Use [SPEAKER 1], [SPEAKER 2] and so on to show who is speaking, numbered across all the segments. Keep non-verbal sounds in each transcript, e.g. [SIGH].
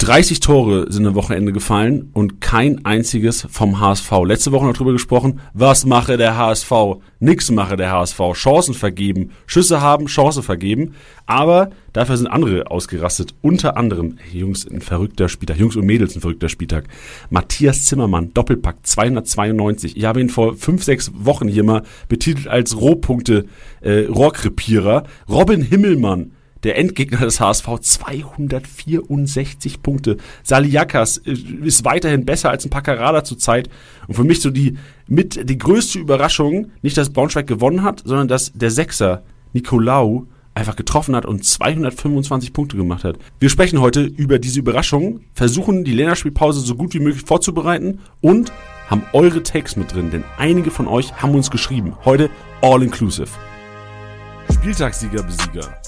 [SPEAKER 1] 30 Tore sind am Wochenende gefallen und kein einziges vom HSV. Letzte Woche noch drüber gesprochen, was mache der HSV? Nix mache der HSV. Chancen vergeben, Schüsse haben, Chance vergeben. Aber dafür sind andere ausgerastet. Unter anderem, Jungs, ein verrückter Spieltag, Jungs und Mädels, ein verrückter Spieltag. Matthias Zimmermann, Doppelpack 292. Ich habe ihn vor fünf, sechs Wochen hier mal betitelt als Rohpunkte äh, Rohrkrepierer. Robin Himmelmann, der Endgegner des HSV 264 Punkte. Saliakas äh, ist weiterhin besser als ein Paccarada zurzeit. Und für mich so die mit die größte Überraschung, nicht dass Braunschweig gewonnen hat, sondern dass der Sechser Nicolau einfach getroffen hat und 225 Punkte gemacht hat. Wir sprechen heute über diese Überraschung, versuchen die Länderspielpause so gut wie möglich vorzubereiten und haben eure Takes mit drin, denn einige von euch haben uns geschrieben. Heute all inclusive. Spieltagssieger Besieger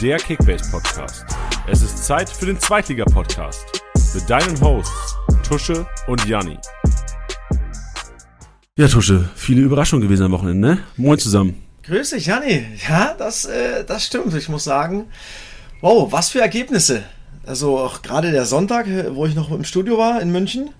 [SPEAKER 1] der Kickbase Podcast. Es ist Zeit für den Zweitliga Podcast mit deinen Hosts Tusche und Janni. Ja, Tusche, viele Überraschungen gewesen am Wochenende, ne? Moin zusammen.
[SPEAKER 2] Grüß dich, Janni. Ja, das, äh, das stimmt. Ich muss sagen, wow, was für Ergebnisse. Also auch gerade der Sonntag, wo ich noch im Studio war in München.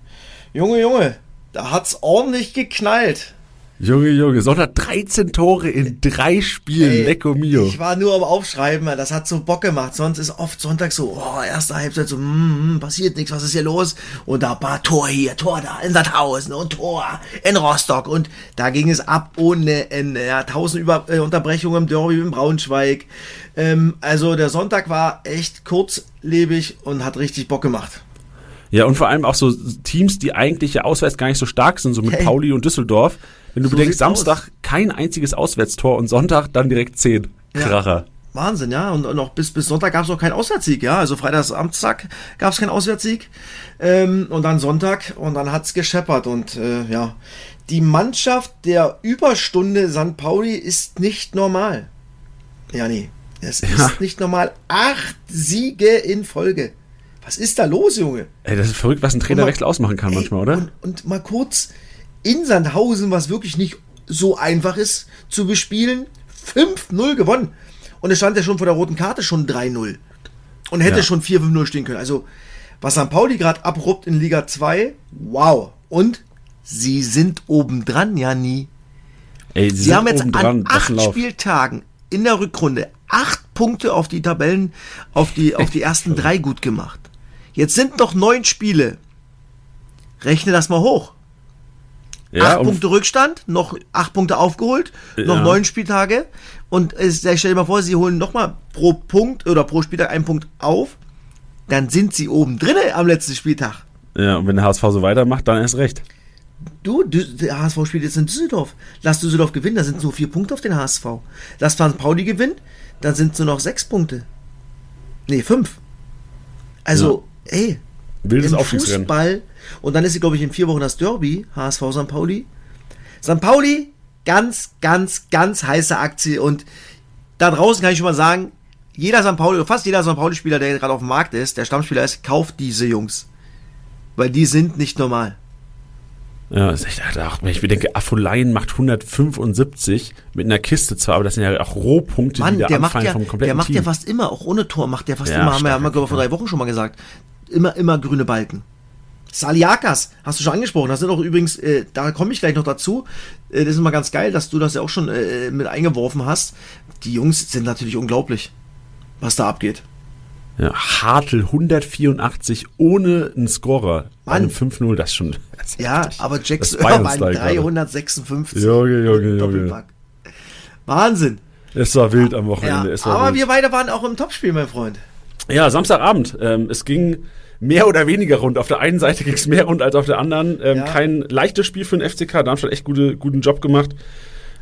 [SPEAKER 2] Junge, Junge, da hat's ordentlich geknallt.
[SPEAKER 1] Junge, Junge, Sonntag 13 Tore in drei Spielen, Ey, Lecco mio.
[SPEAKER 2] Ich war nur am Aufschreiben, das hat so Bock gemacht. Sonst ist oft Sonntag so, oh, erste Halbzeit so, mm, mm, passiert nichts, was ist hier los? Und da war Tor hier, Tor da, in Sandhausen und Tor in Rostock. Und da ging es ab ohne Ende. Ja, tausend Über äh, Unterbrechungen im Derby in Braunschweig. Ähm, also der Sonntag war echt kurzlebig und hat richtig Bock gemacht.
[SPEAKER 1] Ja, und vor allem auch so Teams, die eigentlich ja auswärts gar nicht so stark sind, so mit hey. Pauli und Düsseldorf. Wenn du so bedenkst, Samstag aus. kein einziges Auswärtstor und Sonntag dann direkt zehn. Kracher.
[SPEAKER 2] Ja. Wahnsinn, ja. Und noch bis, bis Sonntag gab es noch keinen Auswärtssieg, ja. Also Freitag, Samstag gab es keinen Auswärtssieg. Ähm, und dann Sonntag und dann hat's gescheppert. Und äh, ja, die Mannschaft der Überstunde St. Pauli ist nicht normal. Ja, nee. Es ja. ist nicht normal. Acht Siege in Folge. Was ist da los, Junge?
[SPEAKER 1] Ey, das ist verrückt, was ein Trainerwechsel ausmachen kann ey, manchmal, oder?
[SPEAKER 2] Und, und, mal kurz in Sandhausen, was wirklich nicht so einfach ist zu bespielen, 5-0 gewonnen. Und es stand ja schon vor der roten Karte schon 3-0. Und hätte ja. schon 4-5-0 stehen können. Also, was St. Pauli gerade abruppt in Liga 2, wow. Und sie sind obendran, ja nie. Ey, sie, sie haben jetzt an acht Spieltagen in der Rückrunde acht Punkte auf die Tabellen, auf die, auf die ersten drei gut gemacht. Jetzt sind noch neun Spiele. Rechne das mal hoch. Ja, acht Punkte Rückstand, noch acht Punkte aufgeholt, noch ja. neun Spieltage. Und äh, stell dir mal vor, sie holen nochmal pro Punkt oder pro Spieltag einen Punkt auf. Dann sind sie oben drinne am letzten Spieltag.
[SPEAKER 1] Ja, und wenn der HSV so weitermacht, dann erst recht.
[SPEAKER 2] Du, der HSV spielt jetzt in Düsseldorf. Lass Düsseldorf gewinnen, da sind nur vier Punkte auf den HSV. Lass St. Pauli gewinnen, dann sind es nur noch sechs Punkte. Nee, fünf. Also, ja. Ey,
[SPEAKER 1] Wildes im Fußball.
[SPEAKER 2] Und dann ist sie, glaube ich, in vier Wochen das Derby, HSV St. Pauli. St. Pauli, ganz, ganz, ganz heiße Aktie. Und da draußen kann ich schon mal sagen, jeder St. Pauli, fast jeder St. Pauli-Spieler, der gerade auf dem Markt ist, der Stammspieler ist, kauft diese Jungs. Weil die sind nicht normal.
[SPEAKER 1] Ja, ist echt, ach, wenn ich bedenke, Affolein macht 175 mit einer Kiste zwar, aber das sind ja auch Rohpunkte,
[SPEAKER 2] Mann, die da der macht ja, vom kompletten Der macht Team. ja fast immer, auch ohne Tor macht der fast ja, immer, haben wir, haben wir glaube ich, vor drei Wochen schon mal gesagt, immer, immer grüne Balken. Saliakas, hast du schon angesprochen, das sind auch übrigens, äh, da komme ich gleich noch dazu, äh, das ist immer ganz geil, dass du das ja auch schon äh, mit eingeworfen hast. Die Jungs sind natürlich unglaublich, was da abgeht.
[SPEAKER 1] Ja, Hartl 184 ohne einen Scorer. Mann. 5-0, das schon. [LAUGHS]
[SPEAKER 2] Das ja, heftig. aber Jackson war 356.
[SPEAKER 1] Junge, Junge, Junge.
[SPEAKER 2] Wahnsinn.
[SPEAKER 1] Es war wild am Wochenende.
[SPEAKER 2] Ja, aber wild. wir beide waren auch im Topspiel, mein Freund.
[SPEAKER 1] Ja, Samstagabend. Ähm, es ging mehr oder weniger rund. Auf der einen Seite ging es mehr rund als auf der anderen. Ähm, ja. Kein leichtes Spiel für den FCK. Darmstadt echt gute, guten Job gemacht.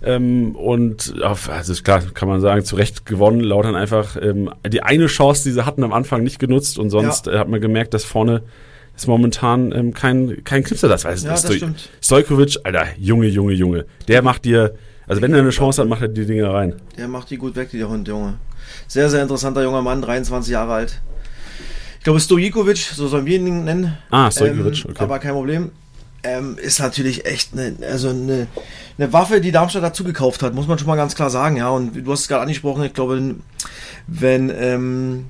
[SPEAKER 1] Ähm, und also ist klar, kann man sagen, zu Recht gewonnen. Lautern einfach ähm, die eine Chance, die sie hatten am Anfang nicht genutzt und sonst ja. äh, hat man gemerkt, dass vorne ist momentan ähm, kein, kein Knipser das. Weiß,
[SPEAKER 2] ja, das
[SPEAKER 1] Stoj Stojkovic, Alter, Junge, Junge, Junge. Der macht dir, also wenn er eine Chance hat, macht er die Dinge rein.
[SPEAKER 2] Der macht die gut weg, der Hund, Junge. Sehr, sehr interessanter junger Mann, 23 Jahre alt. Ich glaube, Stojkovic, so sollen wir ihn nennen.
[SPEAKER 1] Ah, Stojkovic, ähm,
[SPEAKER 2] okay. Aber kein Problem ähm, ist natürlich echt eine, also eine, eine Waffe, die Darmstadt dazu gekauft hat, muss man schon mal ganz klar sagen, ja. Und du hast es gerade angesprochen, ich glaube, wenn ähm,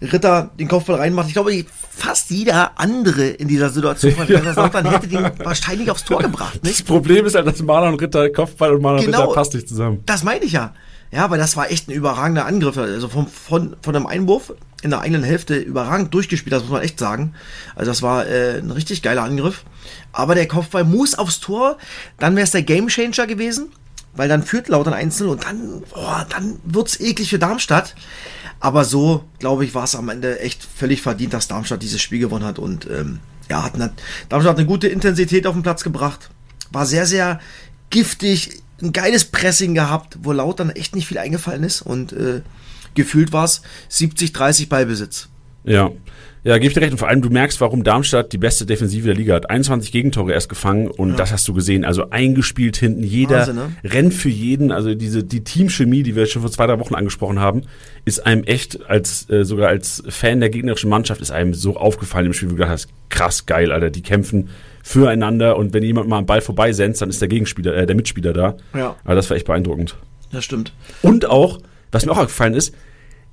[SPEAKER 2] Ritter den Kopfball reinmacht, ich glaube, fast jeder andere in dieser Situation von Kaiserslautern [LAUGHS] hätte den wahrscheinlich aufs Tor gebracht.
[SPEAKER 1] Das
[SPEAKER 2] Nicht?
[SPEAKER 1] Problem ist halt, dass Marlon Ritter Kopfball und Marlon
[SPEAKER 2] Genau.
[SPEAKER 1] Ritter passt nicht zusammen.
[SPEAKER 2] Das meine ich ja. Ja, weil das war echt ein überragender Angriff. Also vom, von, von einem Einwurf in der eigenen Hälfte überragend durchgespielt, das muss man echt sagen. Also das war äh, ein richtig geiler Angriff. Aber der Kopfball muss aufs Tor, dann wäre es der Gamechanger gewesen, weil dann führt Lautern einzeln und dann, boah, dann wird's eklig für Darmstadt. Aber so, glaube ich, war es am Ende echt völlig verdient, dass Darmstadt dieses Spiel gewonnen hat. Und ähm, ja, hat eine, Darmstadt hat eine gute Intensität auf den Platz gebracht. War sehr, sehr giftig, ein geiles Pressing gehabt, wo Lautern echt nicht viel eingefallen ist. Und äh, gefühlt war es 70-30 Ballbesitz.
[SPEAKER 1] Ja. Ja, gebe ich dir recht. Und vor allem, du merkst, warum Darmstadt die beste Defensive der Liga hat. 21 Gegentore erst gefangen und das hast du gesehen. Also eingespielt hinten. Jeder
[SPEAKER 2] Wahnsinn, ne?
[SPEAKER 1] rennt für jeden. Also diese, die Teamchemie, die wir schon vor zwei, drei Wochen angesprochen haben, ist einem echt als, äh, sogar als Fan der gegnerischen Mannschaft ist einem so aufgefallen im Spiel, wo du gedacht hast, krass geil, Alter. Die kämpfen füreinander und wenn jemand mal einen Ball vorbeisenzt, dann ist der Gegenspieler, äh, der Mitspieler da.
[SPEAKER 2] Ja.
[SPEAKER 1] Aber das war echt beeindruckend.
[SPEAKER 2] Das stimmt.
[SPEAKER 1] Und auch, was mir auch aufgefallen ist,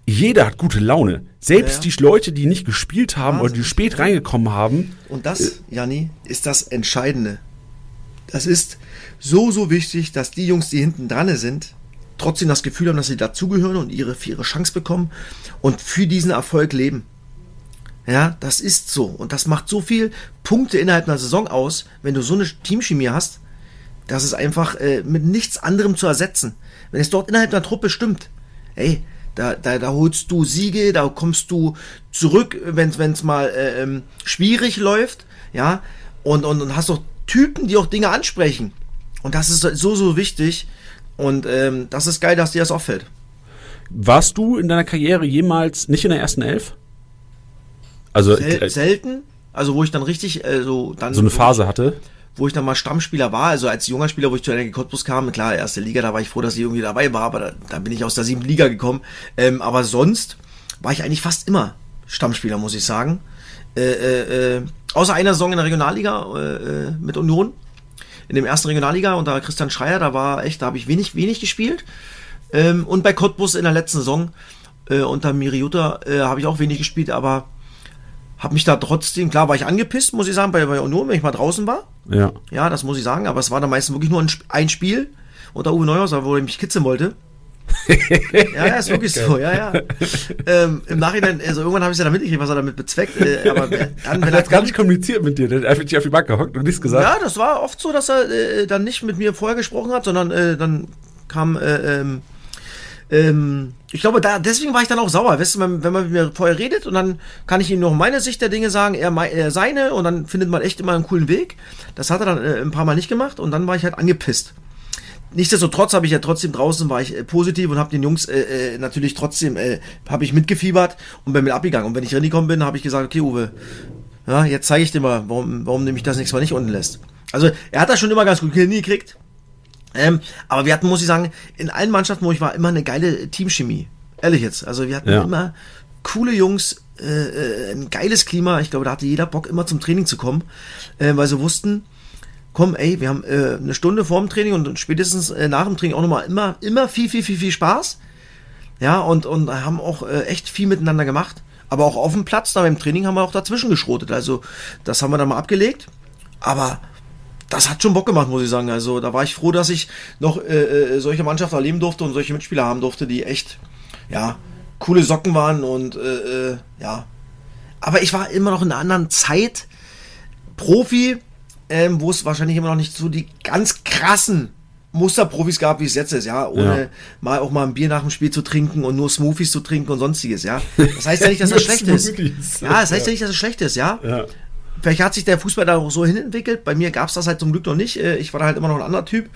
[SPEAKER 1] jeder hat gute Laune. Selbst
[SPEAKER 2] Ja,
[SPEAKER 1] die Leute, die nicht gespielt haben oder die
[SPEAKER 2] Wahnsinn.
[SPEAKER 1] spät reingekommen haben.
[SPEAKER 2] Und das, Janni, ist das Entscheidende. Das ist so, so wichtig, dass die Jungs, die hinten dran sind, trotzdem das Gefühl haben, dass sie dazugehören und ihre, für ihre Chance bekommen und für diesen Erfolg leben. Ja, das ist so. Und das macht so viel Punkte innerhalb einer Saison aus, wenn du so eine Teamchemie hast, das ist einfach äh, mit nichts anderem zu ersetzen. Wenn es dort innerhalb einer Truppe stimmt, ey, da, da, da holst du Siege, da kommst du zurück, wenn es mal äh, ähm, schwierig läuft, ja, und, und, und hast doch Typen, die auch Dinge ansprechen. Und das ist so, so wichtig. Und ähm, das ist geil, dass dir das auffällt.
[SPEAKER 1] Warst du in deiner Karriere jemals nicht in der ersten Elf? Also
[SPEAKER 2] Sel
[SPEAKER 1] äh,
[SPEAKER 2] selten, also wo ich dann richtig äh, so dann
[SPEAKER 1] so eine Phase hatte.
[SPEAKER 2] wo ich dann mal Stammspieler war, also als junger Spieler, wo ich zu Energie Cottbus kam, klar, erste Liga, da war ich froh, dass ich irgendwie dabei war, aber da, da bin ich aus der siebten Liga gekommen. Ähm, aber sonst war ich eigentlich fast immer Stammspieler, muss ich sagen. Äh, äh, äh, außer einer Saison in der Regionalliga äh, äh, mit Union. In dem ersten Regionalliga unter Christian Schreier, da war echt, da habe ich wenig, wenig gespielt. Ähm, und bei Cottbus in der letzten Saison unter Miriuta äh, habe ich auch wenig gespielt, aber habe mich da trotzdem, klar war ich angepisst, muss ich sagen, bei, bei Union, wenn ich mal draußen war.
[SPEAKER 1] Ja.
[SPEAKER 2] Ja, das muss ich sagen, aber es war dann meistens wirklich nur ein, Sp- ein Spiel unter Uwe Neuhaus, wo er mich kitzeln wollte. [LAUGHS] ja, ja, ist wirklich so, ja, ja. Ähm, Im Nachhinein, also irgendwann habe ich ja dann mitgekriegt, was er damit bezweckt, äh, aber [LAUGHS] dann, wenn
[SPEAKER 1] Er hat gar nicht
[SPEAKER 2] kommt,
[SPEAKER 1] kommuniziert mit dir, der hat einfach nicht auf die Bank gehockt und nichts gesagt.
[SPEAKER 2] ja, das war oft so, dass er äh, dann nicht mit mir vorher gesprochen hat, sondern äh, dann kam, äh, ähm, ähm, ich glaube, da, deswegen war ich dann auch sauer, weißt du, wenn, wenn man mit mir vorher redet und dann kann ich ihm noch meine Sicht der Dinge sagen, er, er seine und dann findet man echt immer einen coolen Weg. Das hat er dann äh, ein paar Mal nicht gemacht und dann war ich halt angepisst. Nichtsdestotrotz habe ich ja trotzdem draußen war ich äh, positiv und habe den Jungs äh, äh, natürlich trotzdem äh, habe ich mitgefiebert und bin mit abgegangen. Und wenn ich reingekommen bin, habe ich gesagt, okay, Uwe, ja, jetzt zeige ich dir mal, warum, warum nämlich das nächste Mal nicht unten lässt. Also er hat das schon immer ganz gut hingekriegt. Ähm, aber wir hatten, muss ich sagen, in allen Mannschaften, wo ich war, immer eine geile Teamchemie. Ehrlich jetzt. Also wir hatten
[SPEAKER 1] Ja.
[SPEAKER 2] immer coole Jungs, äh, äh, ein geiles Klima. Ich glaube, da hatte jeder Bock, immer zum Training zu kommen, äh, weil sie wussten, komm, ey, wir haben äh, eine Stunde vor dem Training und spätestens äh, nach dem Training auch nochmal immer, immer viel, viel, viel, viel Spaß. Ja, und, und haben auch äh, echt viel miteinander gemacht. Aber auch auf dem Platz, da beim Training haben wir auch dazwischen geschrotet. Also, das haben wir dann mal abgelegt. Aber das hat schon Bock gemacht, muss ich sagen. Also, da war ich froh, dass ich noch äh, äh, solche Mannschaft erleben durfte und solche Mitspieler haben durfte, die echt, ja, coole Socken waren und, äh, äh, ja. Aber ich war immer noch in einer anderen Zeit. Profi, ähm, wo es wahrscheinlich immer noch nicht so die ganz krassen Musterprofis gab, wie es jetzt ist, ja, ohne
[SPEAKER 1] Ja.
[SPEAKER 2] mal auch mal ein Bier nach dem Spiel zu trinken und nur Smoothies zu trinken und sonstiges, ja. Das heißt ja nicht, dass [LAUGHS] das
[SPEAKER 1] Nur
[SPEAKER 2] schlecht ist. Ja, das heißt ja nicht, dass es schlecht ist, ja.
[SPEAKER 1] Ja.
[SPEAKER 2] Vielleicht hat sich der Fußball da auch so hinentwickelt. Bei mir gab es das halt zum Glück noch nicht. Äh, Ich war da halt immer noch ein anderer Typ.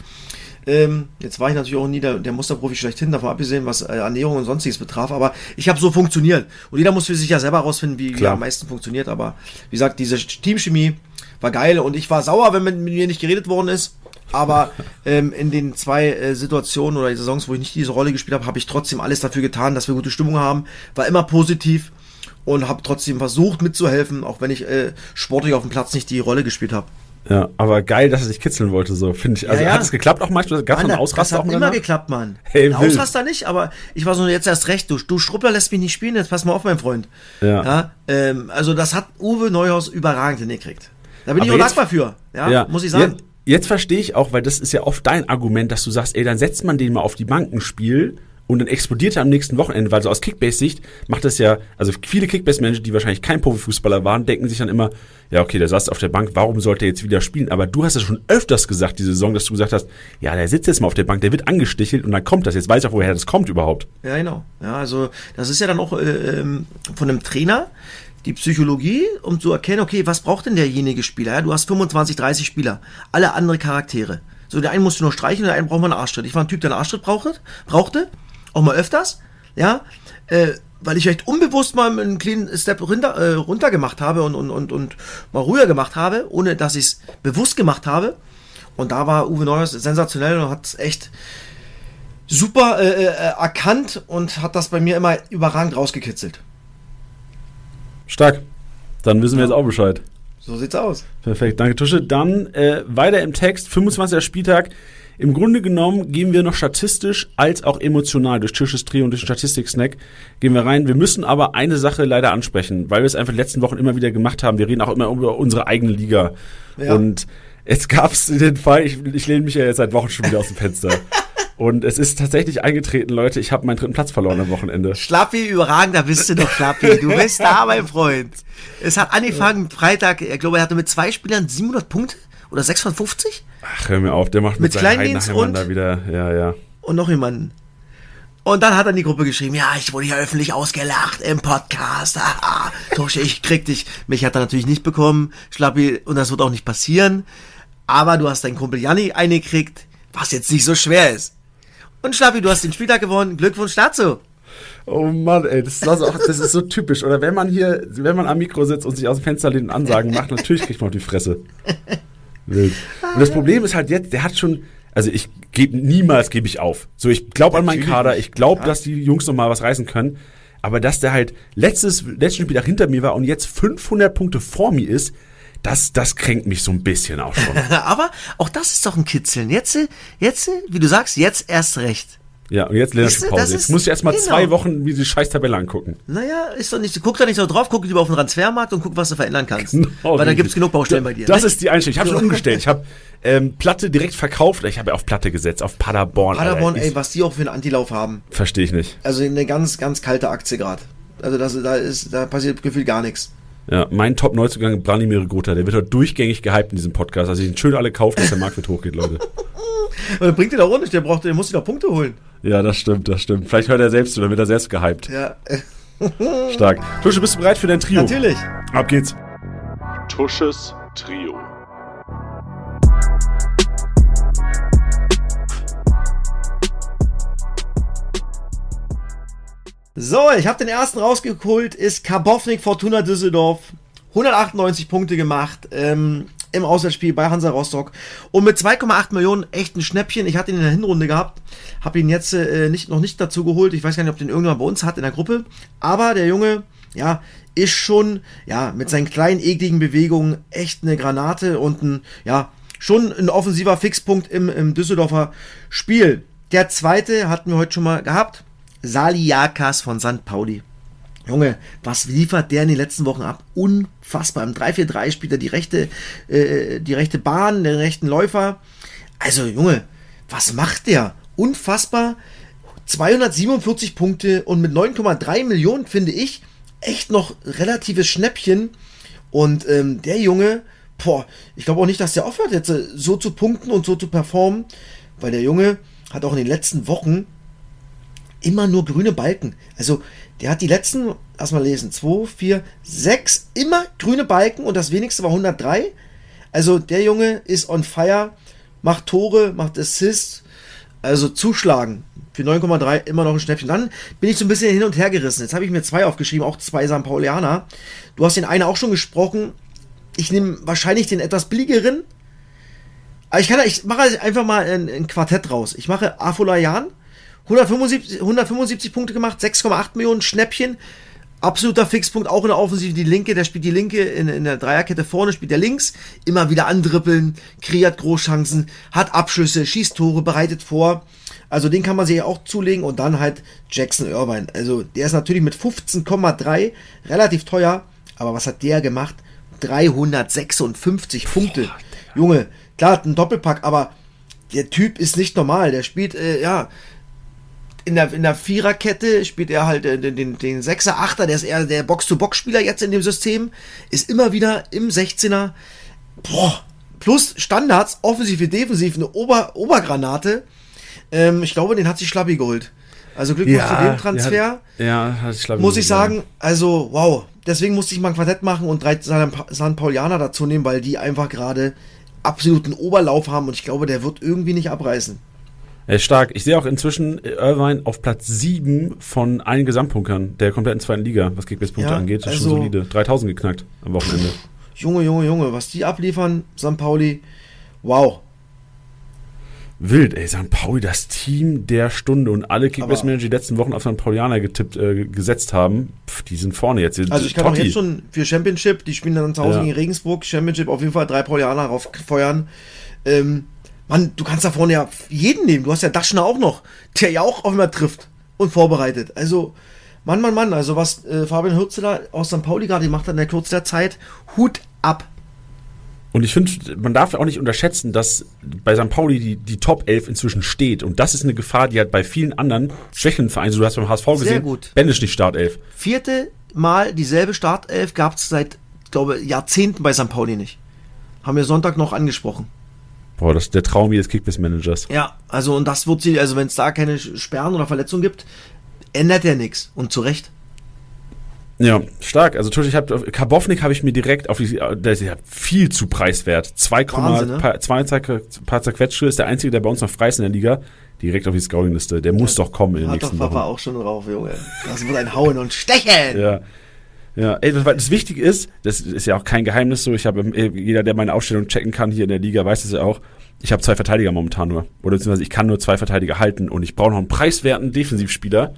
[SPEAKER 2] Ähm, jetzt war ich natürlich auch nie der, der Musterprofi schlechthin, davon abgesehen, was äh, Ernährung und sonstiges betraf, aber ich habe so funktioniert. Und jeder muss für sich ja selber herausfinden, wie, wie er am meisten funktioniert. Aber wie gesagt, diese Teamchemie war geil und ich war sauer, wenn mit, mit mir nicht geredet worden ist. Aber [LAUGHS] ähm, in den zwei äh, Situationen oder Saisons, wo ich nicht diese Rolle gespielt habe, habe ich trotzdem alles dafür getan, dass wir gute Stimmung haben. War immer positiv und habe trotzdem versucht mitzuhelfen, auch wenn ich äh, sportlich auf dem Platz nicht die Rolle gespielt habe.
[SPEAKER 1] Ja, aber geil, dass er sich kitzeln wollte, so, finde ich. Also
[SPEAKER 2] Ja, ja.
[SPEAKER 1] hat es geklappt auch manchmal? Gab es einen Ausraster
[SPEAKER 2] das
[SPEAKER 1] auch
[SPEAKER 2] hat immer
[SPEAKER 1] danach?
[SPEAKER 2] geklappt, Mann.
[SPEAKER 1] Hey,
[SPEAKER 2] Ein. Ausraster nicht, aber ich war so, jetzt erst recht, du, du Struppler lässt mich nicht spielen, jetzt pass mal auf, mein Freund.
[SPEAKER 1] Ja.
[SPEAKER 2] ähm, also das hat Uwe Neuhaus überragend hingekriegt. Da bin ich
[SPEAKER 1] Aber
[SPEAKER 2] auch
[SPEAKER 1] jetzt-
[SPEAKER 2] dankbar für, ja, muss ich sagen.
[SPEAKER 1] Jetzt, jetzt verstehe ich auch, weil das ist ja oft dein Argument, dass du sagst, ey, dann setzt man den mal auf die Bank ein Spiel und dann explodiert er am nächsten Wochenende, weil so aus Kickbase-Sicht macht das ja, also viele Kickbase-Manager, die wahrscheinlich kein Profifußballer waren, denken sich dann immer, ja, okay, der saß auf der Bank, warum sollte er jetzt wieder spielen? Aber du hast es schon öfters gesagt, diese Saison, dass du gesagt hast, ja, der sitzt jetzt mal auf der Bank, der wird angestichelt und dann kommt das. Jetzt weiß ich auch, woher das kommt überhaupt.
[SPEAKER 2] Ja, genau. Ja, also das ist ja dann auch äh, ähm, von einem Trainer die Psychologie, um zu erkennen, okay, was braucht denn derjenige Spieler? Ja, du hast 25, 30 Spieler, alle andere Charaktere. So, der einen musst du nur streichen, der einen braucht mal einen Arschtritt. Ich war ein Typ, der einen Arschtritt brauchte, brauchte, auch mal öfters, ja, äh, weil ich vielleicht unbewusst mal einen kleinen Step runter, äh, runter gemacht habe und, und, und, und mal ruhiger gemacht habe, ohne dass ich es bewusst gemacht habe. Und da war Uwe Neuhaus sensationell und hat es echt super äh, äh, erkannt und hat das bei mir immer überragend rausgekitzelt.
[SPEAKER 1] Stark. Dann wissen wir jetzt auch Bescheid.
[SPEAKER 2] So sieht's aus.
[SPEAKER 1] Perfekt, danke Tusche. Dann äh, weiter im Text, 25. Spieltag. Im Grunde genommen gehen wir noch statistisch als auch emotional durch Tisches Trio und durch den Statistik-Snack gehen wir rein. Wir müssen aber eine Sache leider ansprechen, weil wir es einfach in den letzten Wochen immer wieder gemacht haben. Wir reden auch immer über unsere eigene Liga.
[SPEAKER 2] Ja.
[SPEAKER 1] Und jetzt gab es den Fall, ich, ich lehne mich ja jetzt seit Wochen schon wieder aus dem Fenster. [LAUGHS] Und es ist tatsächlich eingetreten, Leute, ich habe meinen dritten Platz verloren am Wochenende.
[SPEAKER 2] Schlappi, überragend, da bist du doch, Schlappi. Du bist da, mein Freund. Es hat angefangen, Freitag, ich glaube, er hatte mit zwei Spielern 700 Punkte oder 650
[SPEAKER 1] Ach, hör mir auf, der macht mit,
[SPEAKER 2] Mit
[SPEAKER 1] seinen
[SPEAKER 2] Kleindienst und-
[SPEAKER 1] da wieder, ja, ja.
[SPEAKER 2] und noch jemanden. Und dann hat er in die Gruppe geschrieben, ja, ich wurde hier öffentlich ausgelacht im Podcast. Haha. Tosche, ich krieg dich. Mich hat er natürlich nicht bekommen, Schlappi, und das wird auch nicht passieren. Aber du hast deinen Kumpel Janni eingekriegt, was jetzt nicht so schwer ist. Und Schlappi, du hast den Spieltag gewonnen. Glückwunsch dazu.
[SPEAKER 1] Oh Mann, ey, das ist, also auch, das ist so typisch. Oder wenn man hier, wenn man am Mikro sitzt und sich aus dem Fenster lehnt und Ansagen macht, natürlich kriegt man auf die Fresse. Wild. Und das Problem ist halt jetzt, der hat schon, also ich gebe niemals gebe ich auf. So, ich glaube an meinen Kader, ich glaube,
[SPEAKER 2] Ja.
[SPEAKER 1] dass die Jungs noch mal was reißen können. Aber dass der halt letztes, letzten Spieltag hinter mir war und jetzt 500 Punkte vor mir ist, das, das kränkt mich so ein bisschen auch schon. [LAUGHS]
[SPEAKER 2] Aber auch das ist doch ein Kitzeln. Jetzt, jetzt, wie du sagst, jetzt erst recht.
[SPEAKER 1] Ja, und jetzt Länderspielpause. Jetzt muss ich erst mal
[SPEAKER 2] genau.
[SPEAKER 1] zwei Wochen wie die scheiß Tabelle angucken.
[SPEAKER 2] Naja, ist doch nicht, guck da nicht so drauf, guck lieber auf den Transfermarkt und guck, was du verändern kannst. Weil da
[SPEAKER 1] richtig.
[SPEAKER 2] gibt's genug Baustellen bei dir.
[SPEAKER 1] Das
[SPEAKER 2] ne?
[SPEAKER 1] ist die Einstellung. Ich habe schon umgestellt. Ich habe ähm, Platte direkt verkauft. Ich habe ja auf Platte gesetzt, auf Paderborn.
[SPEAKER 2] Paderborn,
[SPEAKER 1] Alter.
[SPEAKER 2] ey, was die auch für einen Antilauf haben.
[SPEAKER 1] Verstehe ich nicht.
[SPEAKER 2] Also eine ganz, ganz kalte Aktie gerade. Also das, da ist, da passiert gefühlt gar nichts.
[SPEAKER 1] Ja, mein Top-Neuzugang, Branimir Gotha, der wird heute durchgängig gehypt in diesem Podcast. Also ihn schön alle kaufen, dass der Markt wird hochgeht, Leute. [LAUGHS]
[SPEAKER 2] Und der bringt dir doch auch nicht, der braucht, der muss dir doch Punkte holen.
[SPEAKER 1] Ja, das stimmt, das stimmt. Vielleicht hört er selbst zu, dann wird er selbst gehypt.
[SPEAKER 2] Ja, [LAUGHS]
[SPEAKER 1] Stark. Tusche, bist du bereit für dein Trio?
[SPEAKER 2] natürlich.
[SPEAKER 1] Ab geht's.
[SPEAKER 3] Tusches Trio.
[SPEAKER 2] So, ich habe den ersten rausgeholt, ist Karbovnik Fortuna Düsseldorf. 198 Punkte gemacht ähm, im Auswärtsspiel bei Hansa Rostock. Und mit 2,8 Millionen echt ein Schnäppchen. Ich hatte ihn in der Hinrunde gehabt, habe ihn jetzt äh, nicht, noch nicht dazu geholt. Ich weiß gar nicht, ob den irgendjemand bei uns hat in der Gruppe. Aber der Junge, ja, ist schon, ja, mit seinen kleinen, ekligen Bewegungen echt eine Granate und ein, ja, schon ein offensiver Fixpunkt im, im Düsseldorfer Spiel. Der zweite hatten wir heute schon mal gehabt. Saliakas von St. Pauli. Junge, was liefert der in den letzten Wochen ab? Unfassbar. Im 3-4-3 spielt er die rechte, äh, die rechte Bahn, den rechten Läufer. Also, Junge, was macht der? Unfassbar. 247 Punkte und mit 9,3 Millionen finde ich echt noch relatives Schnäppchen. Und ähm, der Junge, boah, ich glaube auch nicht, dass der aufhört jetzt äh, so zu punkten und so zu performen, weil der Junge hat auch in den letzten Wochen immer nur grüne Balken. Also der hat die letzten, lass mal lesen, 2, 4, 6, immer grüne Balken und das wenigste war 103. Also der Junge ist on fire, macht Tore, macht Assists, also zuschlagen. Für 9,3 immer noch ein Schnäppchen. Dann bin ich so ein bisschen hin und her gerissen. Jetzt habe ich mir zwei aufgeschrieben, auch zwei St. Paulianer. Du hast den einen auch schon gesprochen. Ich nehme wahrscheinlich den etwas billigeren. Aber ich kann, ich mache einfach mal ein, ein Quartett raus. Ich mache Afolayan, 175, 175 Punkte gemacht, 6,8 Millionen Schnäppchen. Absoluter Fixpunkt, auch in der Offensive. Die Linke, der spielt die Linke in, in der Dreierkette vorne, spielt der links. Immer wieder andribbeln, kreiert Großchancen, hat Abschlüsse, schießt Tore, bereitet vor. Also den kann man sich auch zulegen. Und dann halt Jackson Irvine. Also der ist natürlich mit 15,3 relativ teuer. Aber was hat der gemacht? 356 Punkte. Junge, klar, ein Doppelpack, aber der Typ ist nicht normal. Der spielt, äh, ja, in der, in der Viererkette spielt er halt äh, den, den, den Sechser, Achter, der ist eher der Box-to-Box-Spieler jetzt in dem System, ist immer wieder im 16er. Boah, plus Standards, offensiv wie defensiv, eine Ober, Obergranate. Ähm, ich glaube, den hat sich Schlappi geholt. Also Glückwunsch
[SPEAKER 1] Ja,
[SPEAKER 2] zu dem Transfer.
[SPEAKER 1] Ja, ja hat Schlappi
[SPEAKER 2] muss ich sagen, also wow. Deswegen musste ich mal ein Quartett machen und drei San Paulianer dazu nehmen, weil die einfach gerade absoluten Oberlauf haben und ich glaube, der wird irgendwie nicht abreißen.
[SPEAKER 1] Er ist stark. Ich sehe auch inzwischen Irvine auf Platz 7 von allen Gesamtpunktern der kompletten zweiten Liga, was Kickbase-Punkte
[SPEAKER 2] Ja,
[SPEAKER 1] angeht. Das ist
[SPEAKER 2] also-
[SPEAKER 1] schon solide. 3000 geknackt am Wochenende.
[SPEAKER 2] Junge, Junge, Junge, was die abliefern, St. Pauli, wow.
[SPEAKER 1] Wild, ey, St. Pauli, das Team der Stunde und alle Kickbase-Manager, die letzten Wochen auf St. Paulianer getippt, äh, gesetzt haben, pff, die sind vorne jetzt.
[SPEAKER 2] Also ich kann auch
[SPEAKER 1] Totti.
[SPEAKER 2] jetzt schon für Championship, die spielen dann zu Hause
[SPEAKER 1] Ja.
[SPEAKER 2] gegen Regensburg, Championship auf jeden Fall drei Paulianer raufgefeuern. Ähm, Mann, du kannst da vorne ja jeden nehmen. Du hast ja Daschner auch noch, der ja auch auf immer trifft und vorbereitet. Also, Mann, Mann, Mann, also was äh, Fabian Hürzeler aus St. Pauli gerade gemacht hat in der Kürze der Zeit, Hut ab.
[SPEAKER 1] Und ich finde, man darf auch nicht unterschätzen, dass bei St. Pauli die, die Top 11 inzwischen steht. Und das ist eine Gefahr, die halt bei vielen anderen schwächeren Vereinen, so du hast beim HSV
[SPEAKER 2] Sehr
[SPEAKER 1] gesehen,
[SPEAKER 2] gut.
[SPEAKER 1] Bändisch nicht Startelf.
[SPEAKER 2] Vierte Mal dieselbe Startelf gab es seit, glaube Jahrzehnten bei St. Pauli nicht. Haben wir Sonntag noch angesprochen.
[SPEAKER 1] Boah, das ist der Traum jedes Kickbase-Managers.
[SPEAKER 2] Ja, also und das wird sie, also wenn es da keine Sperren oder Verletzungen gibt, ändert er nichts. Und zu Recht.
[SPEAKER 1] Ja, stark. Also ich habe Karbovnik habe ich mir direkt auf die, der ist ja viel zu preiswert. 2,
[SPEAKER 2] Wahnsinn, ne?
[SPEAKER 1] paar, zwei zer- paar zerquetschte ist der einzige, der bei uns noch frei ist in der Liga. Direkt auf die Scouting-Liste. Der muss doch kommen in den
[SPEAKER 2] Hat doch
[SPEAKER 1] nächsten
[SPEAKER 2] Papa
[SPEAKER 1] Wochen.
[SPEAKER 2] auch schon drauf, Junge. Das wird ein Hauen und Stechen.
[SPEAKER 1] Ja. Ja, ey, das, das Wichtige ist, das ist ja auch kein Geheimnis so, ich habe, äh, jeder, der meine Aufstellung checken kann hier in der Liga, weiß es ja auch, ich habe zwei Verteidiger momentan nur. Oder beziehungsweise ich kann nur zwei Verteidiger halten und ich brauche noch einen preiswerten Defensivspieler.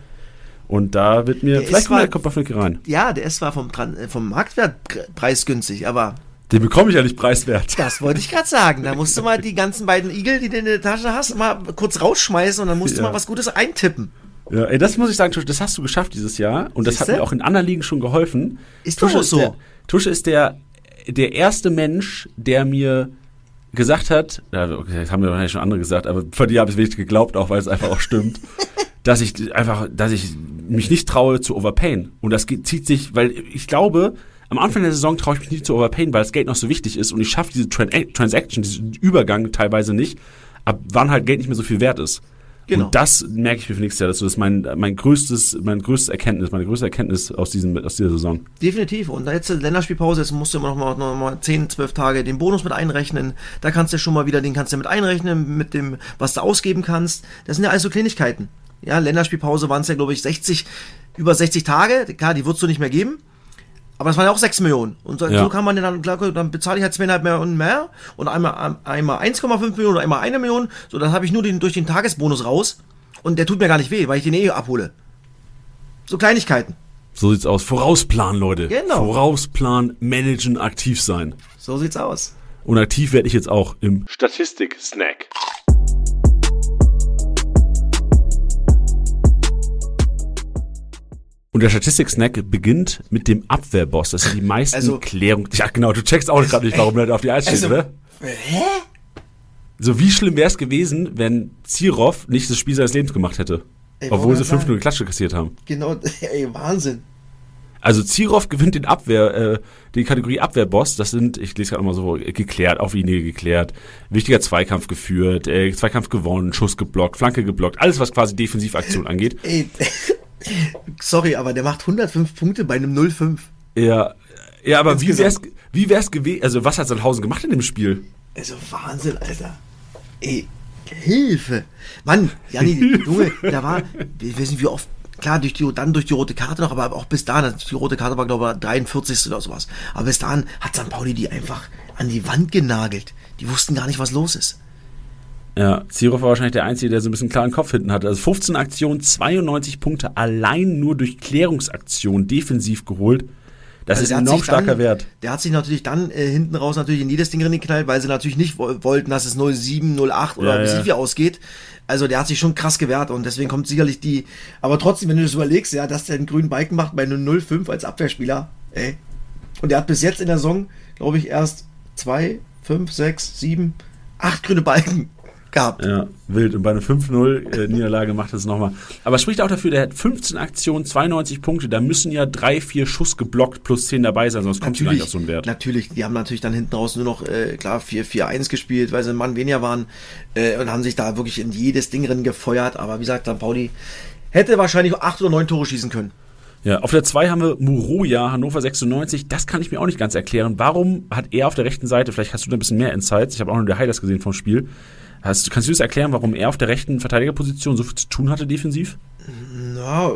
[SPEAKER 1] Und da wird mir,
[SPEAKER 2] Der
[SPEAKER 1] vielleicht
[SPEAKER 2] ist
[SPEAKER 1] kommt der
[SPEAKER 2] zwar-
[SPEAKER 1] Kopfballflick rein.
[SPEAKER 2] Ja, der ist zwar vom, äh, vom Marktwert preisgünstig, aber
[SPEAKER 1] Den bekomme ich ja nicht preiswert.
[SPEAKER 2] das wollte ich gerade sagen. Da musst du mal die ganzen beiden Igel, die du in der Tasche hast, mal kurz rausschmeißen und dann musst du
[SPEAKER 1] Ja.
[SPEAKER 2] mal was Gutes eintippen.
[SPEAKER 1] Ja, ey, das muss ich sagen, Tusche, das hast du geschafft dieses Jahr. Und das
[SPEAKER 2] Siehste?
[SPEAKER 1] hat mir auch in anderen Ligen schon geholfen.
[SPEAKER 2] Ist doch
[SPEAKER 1] Tusche
[SPEAKER 2] auch so.
[SPEAKER 1] Der, Tusche ist der, der erste Mensch, der mir gesagt hat, ja, okay, das haben mir wahrscheinlich schon andere gesagt, aber von dir habe ich es wirklich geglaubt, auch weil es einfach auch stimmt, [LAUGHS] dass ich einfach, dass ich mich nicht traue zu overpayen. Und das zieht sich, weil ich glaube, am Anfang der Saison traue ich mich nicht zu overpayen, weil das Geld noch so wichtig ist und ich schaffe diese Tran Transaction, diesen Übergang teilweise nicht, ab wann halt Geld nicht mehr so viel wert ist.
[SPEAKER 2] Genau.
[SPEAKER 1] Und das merke ich mir für nächstes Jahr. Das ist mein, mein größtes, mein größtes Erkenntnis, meine größte Erkenntnis aus, diesem, aus dieser Saison.
[SPEAKER 2] Definitiv. Und jetzt Länderspielpause, jetzt musst du immer noch mal, noch mal 10, 12 Tage den Bonus mit einrechnen. Da kannst du schon mal wieder, den kannst du mit einrechnen, mit dem, was du ausgeben kannst. Das sind ja alles so Kleinigkeiten. Ja, Länderspielpause waren es ja, glaube ich, 60, über 60 Tage. Klar, die würdest du nicht mehr geben. Aber das waren ja auch 6 Millionen. Und so,
[SPEAKER 1] Ja.
[SPEAKER 2] so kann man ja dann, klar, dann bezahle ich halt 2,5 Millionen mehr und einmal, einmal 1,5 Millionen oder einmal eine Million. So, dann habe ich nur den, durch den Tagesbonus raus. Und der tut mir gar nicht weh, weil ich den eh abhole. So Kleinigkeiten.
[SPEAKER 1] So sieht's aus. Vorausplan, Leute.
[SPEAKER 2] Genau.
[SPEAKER 1] Vorausplan, managen, aktiv sein.
[SPEAKER 2] So sieht's aus.
[SPEAKER 1] Und aktiv werde ich jetzt auch im
[SPEAKER 3] Statistik-Snack.
[SPEAKER 1] Und der Statistik-Snack beginnt mit dem Abwehrboss. Das sind die meisten
[SPEAKER 2] Also-
[SPEAKER 1] Klärungen. Ja, genau, du checkst auch gerade nicht, warum der da auf die Eis steht,
[SPEAKER 2] Also-
[SPEAKER 1] oder?
[SPEAKER 2] Hä?
[SPEAKER 1] So, wie schlimm wäre es gewesen, wenn Zirov nicht das Spiel seines Lebens gemacht hätte?
[SPEAKER 2] Ey,
[SPEAKER 1] obwohl sie
[SPEAKER 2] grad
[SPEAKER 1] 5 0 Klatsche kassiert haben.
[SPEAKER 2] Genau, [LAUGHS] ey, Wahnsinn.
[SPEAKER 1] Also Zirov gewinnt den Abwehr, äh, die Kategorie Abwehrboss. Das sind, ich lese gerade mal so, geklärt, auf Linie geklärt, wichtiger Zweikampf geführt, äh, Zweikampf gewonnen, Schuss geblockt, Flanke geblockt, alles was quasi Defensivaktion angeht.
[SPEAKER 2] Ey, [LAUGHS] sorry, aber der macht 105 Punkte bei einem 0,5.
[SPEAKER 1] Ja, ja, aber wie wär's, wie wär's gewesen? Also was hat Sandhausen gemacht in dem Spiel?
[SPEAKER 2] Also Wahnsinn, Alter. Ey, Hilfe. Mann, Janni, [LAUGHS] Junge, da war, wir wissen wie oft, klar, durch die, dann durch die rote Karte noch, aber auch bis dahin, also die rote Karte war, glaube ich, 43. oder sowas. Aber bis dahin hat St. Pauli die einfach an die Wand genagelt. Die wussten gar nicht, was los ist.
[SPEAKER 1] Ja, Zirov war wahrscheinlich der Einzige, der so ein bisschen klaren Kopf hinten hatte. Also 15 Aktionen, 92 Punkte, allein nur durch Klärungsaktionen defensiv geholt. Das
[SPEAKER 2] Also
[SPEAKER 1] ist ein enorm starker
[SPEAKER 2] dann,
[SPEAKER 1] Wert.
[SPEAKER 2] Der hat sich natürlich dann äh, hinten raus natürlich in jedes Ding reingeknallt, weil sie natürlich nicht wo- wollten, dass es 07, 08 oder
[SPEAKER 1] Ja, ja.
[SPEAKER 2] wie viel ausgeht. Also der hat sich schon krass gewehrt und deswegen kommt sicherlich die. Aber trotzdem, wenn du das überlegst, ja, dass der einen grünen Balken macht bei einem 05 als Abwehrspieler, ey. Und der hat bis jetzt in der Saison, glaube ich, erst zwei, fünf, sechs, sieben, acht grüne Balken gehabt.
[SPEAKER 1] Ja, wild. Und bei einer 5-0 äh, Niederlage macht es nochmal. Aber es spricht auch dafür, der hat 15 Aktionen, 92 Punkte. Da müssen ja drei, vier Schuss geblockt plus 10 dabei sein, sonst kommt sie gar nicht auf so einen Wert.
[SPEAKER 2] Natürlich, die haben natürlich dann hinten raus nur noch, äh, klar, 4-4-1 gespielt, weil sie ein Mann weniger waren äh, und haben sich da wirklich in jedes Ding drin gefeuert. Aber wie gesagt, dann Pauli hätte wahrscheinlich acht oder neun Tore schießen können.
[SPEAKER 1] Ja, auf der 2 haben wir Muroja, Hannover 96. Das kann ich mir auch nicht ganz erklären. Warum hat er auf der rechten Seite, vielleicht hast du da ein bisschen mehr Insights, ich habe auch nur die Highlights gesehen vom Spiel. Hast, kannst du das erklären, warum er auf der rechten Verteidigerposition so viel zu tun hatte defensiv?
[SPEAKER 2] Ja,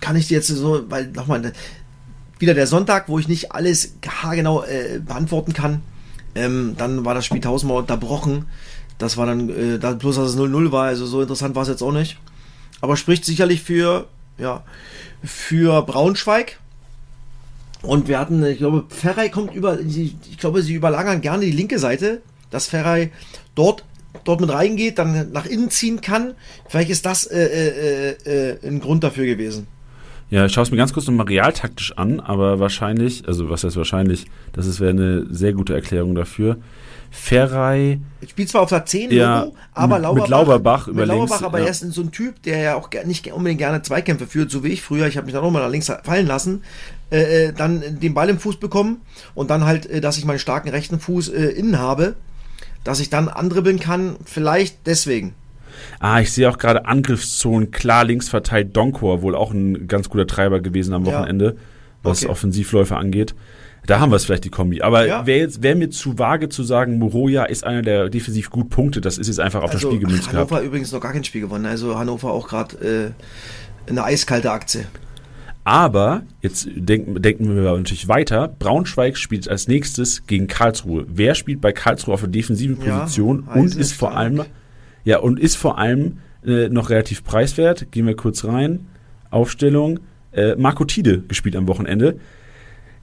[SPEAKER 2] kann ich dir jetzt so, weil nochmal, wieder der Sonntag, wo ich nicht alles haargenau äh, beantworten kann. Ähm, dann war das Spiel tausendmal unterbrochen. Das war dann, äh, dann bloß, dass es 0-0 war, also so interessant war es jetzt auch nicht. Aber spricht sicherlich für, ja, für Braunschweig. Und wir hatten, ich glaube, Ferrei kommt über, ich glaube, sie überlagern gerne die linke Seite, dass Ferrei dort, dort mit reingeht, dann nach innen ziehen kann. Vielleicht ist das äh, äh, äh, äh, ein Grund dafür gewesen.
[SPEAKER 1] Ja, ich schaue es mir ganz kurz nochmal realtaktisch an, aber wahrscheinlich, also was heißt wahrscheinlich, das ist- wäre eine sehr gute Erklärung dafür. Ferrei,
[SPEAKER 2] Ich spiele zwar auf der 10
[SPEAKER 1] Ja,
[SPEAKER 2] Logo, aber Lauberbach,
[SPEAKER 1] mit Lauberbach
[SPEAKER 2] mit Lauberbach,
[SPEAKER 1] links,
[SPEAKER 2] aber
[SPEAKER 1] ja.
[SPEAKER 2] er ist so ein Typ, der ja auch nicht unbedingt gerne Zweikämpfe führt, so wie ich früher. Ich habe mich dann auch mal nach links fallen lassen, äh, äh, dann den Ball im Fuß bekommen und dann halt, äh, dass ich meinen starken rechten Fuß äh, innen habe, dass ich dann andribbeln kann, vielleicht deswegen.
[SPEAKER 1] ah, ich sehe auch gerade Angriffszonen, klar links verteilt, Donkor, wohl auch ein ganz guter Treiber gewesen am
[SPEAKER 2] Ja.
[SPEAKER 1] Wochenende, was
[SPEAKER 2] Okay.
[SPEAKER 1] Offensivläufe angeht. Da haben wir es vielleicht die Kombi. Aber
[SPEAKER 2] Ja.
[SPEAKER 1] wäre wäre mir zu vage zu sagen, Moroja ist einer, der defensiv gut punktet. Das ist jetzt einfach auf das Spiel gemünzt gehabt.
[SPEAKER 2] Also, Hannover übrigens noch gar kein Spiel gewonnen, also Hannover auch gerade äh, eine eiskalte Aktie.
[SPEAKER 1] Aber jetzt denken, denken wir natürlich weiter. Braunschweig spielt als nächstes gegen Karlsruhe. Wer spielt bei Karlsruhe auf der defensiven
[SPEAKER 2] Ja,
[SPEAKER 1] Position und
[SPEAKER 2] Heise,
[SPEAKER 1] ist vor allem ja und ist vor allem äh, noch relativ preiswert. Gehen wir kurz rein. Aufstellung. Äh, Marco Tide gespielt am Wochenende.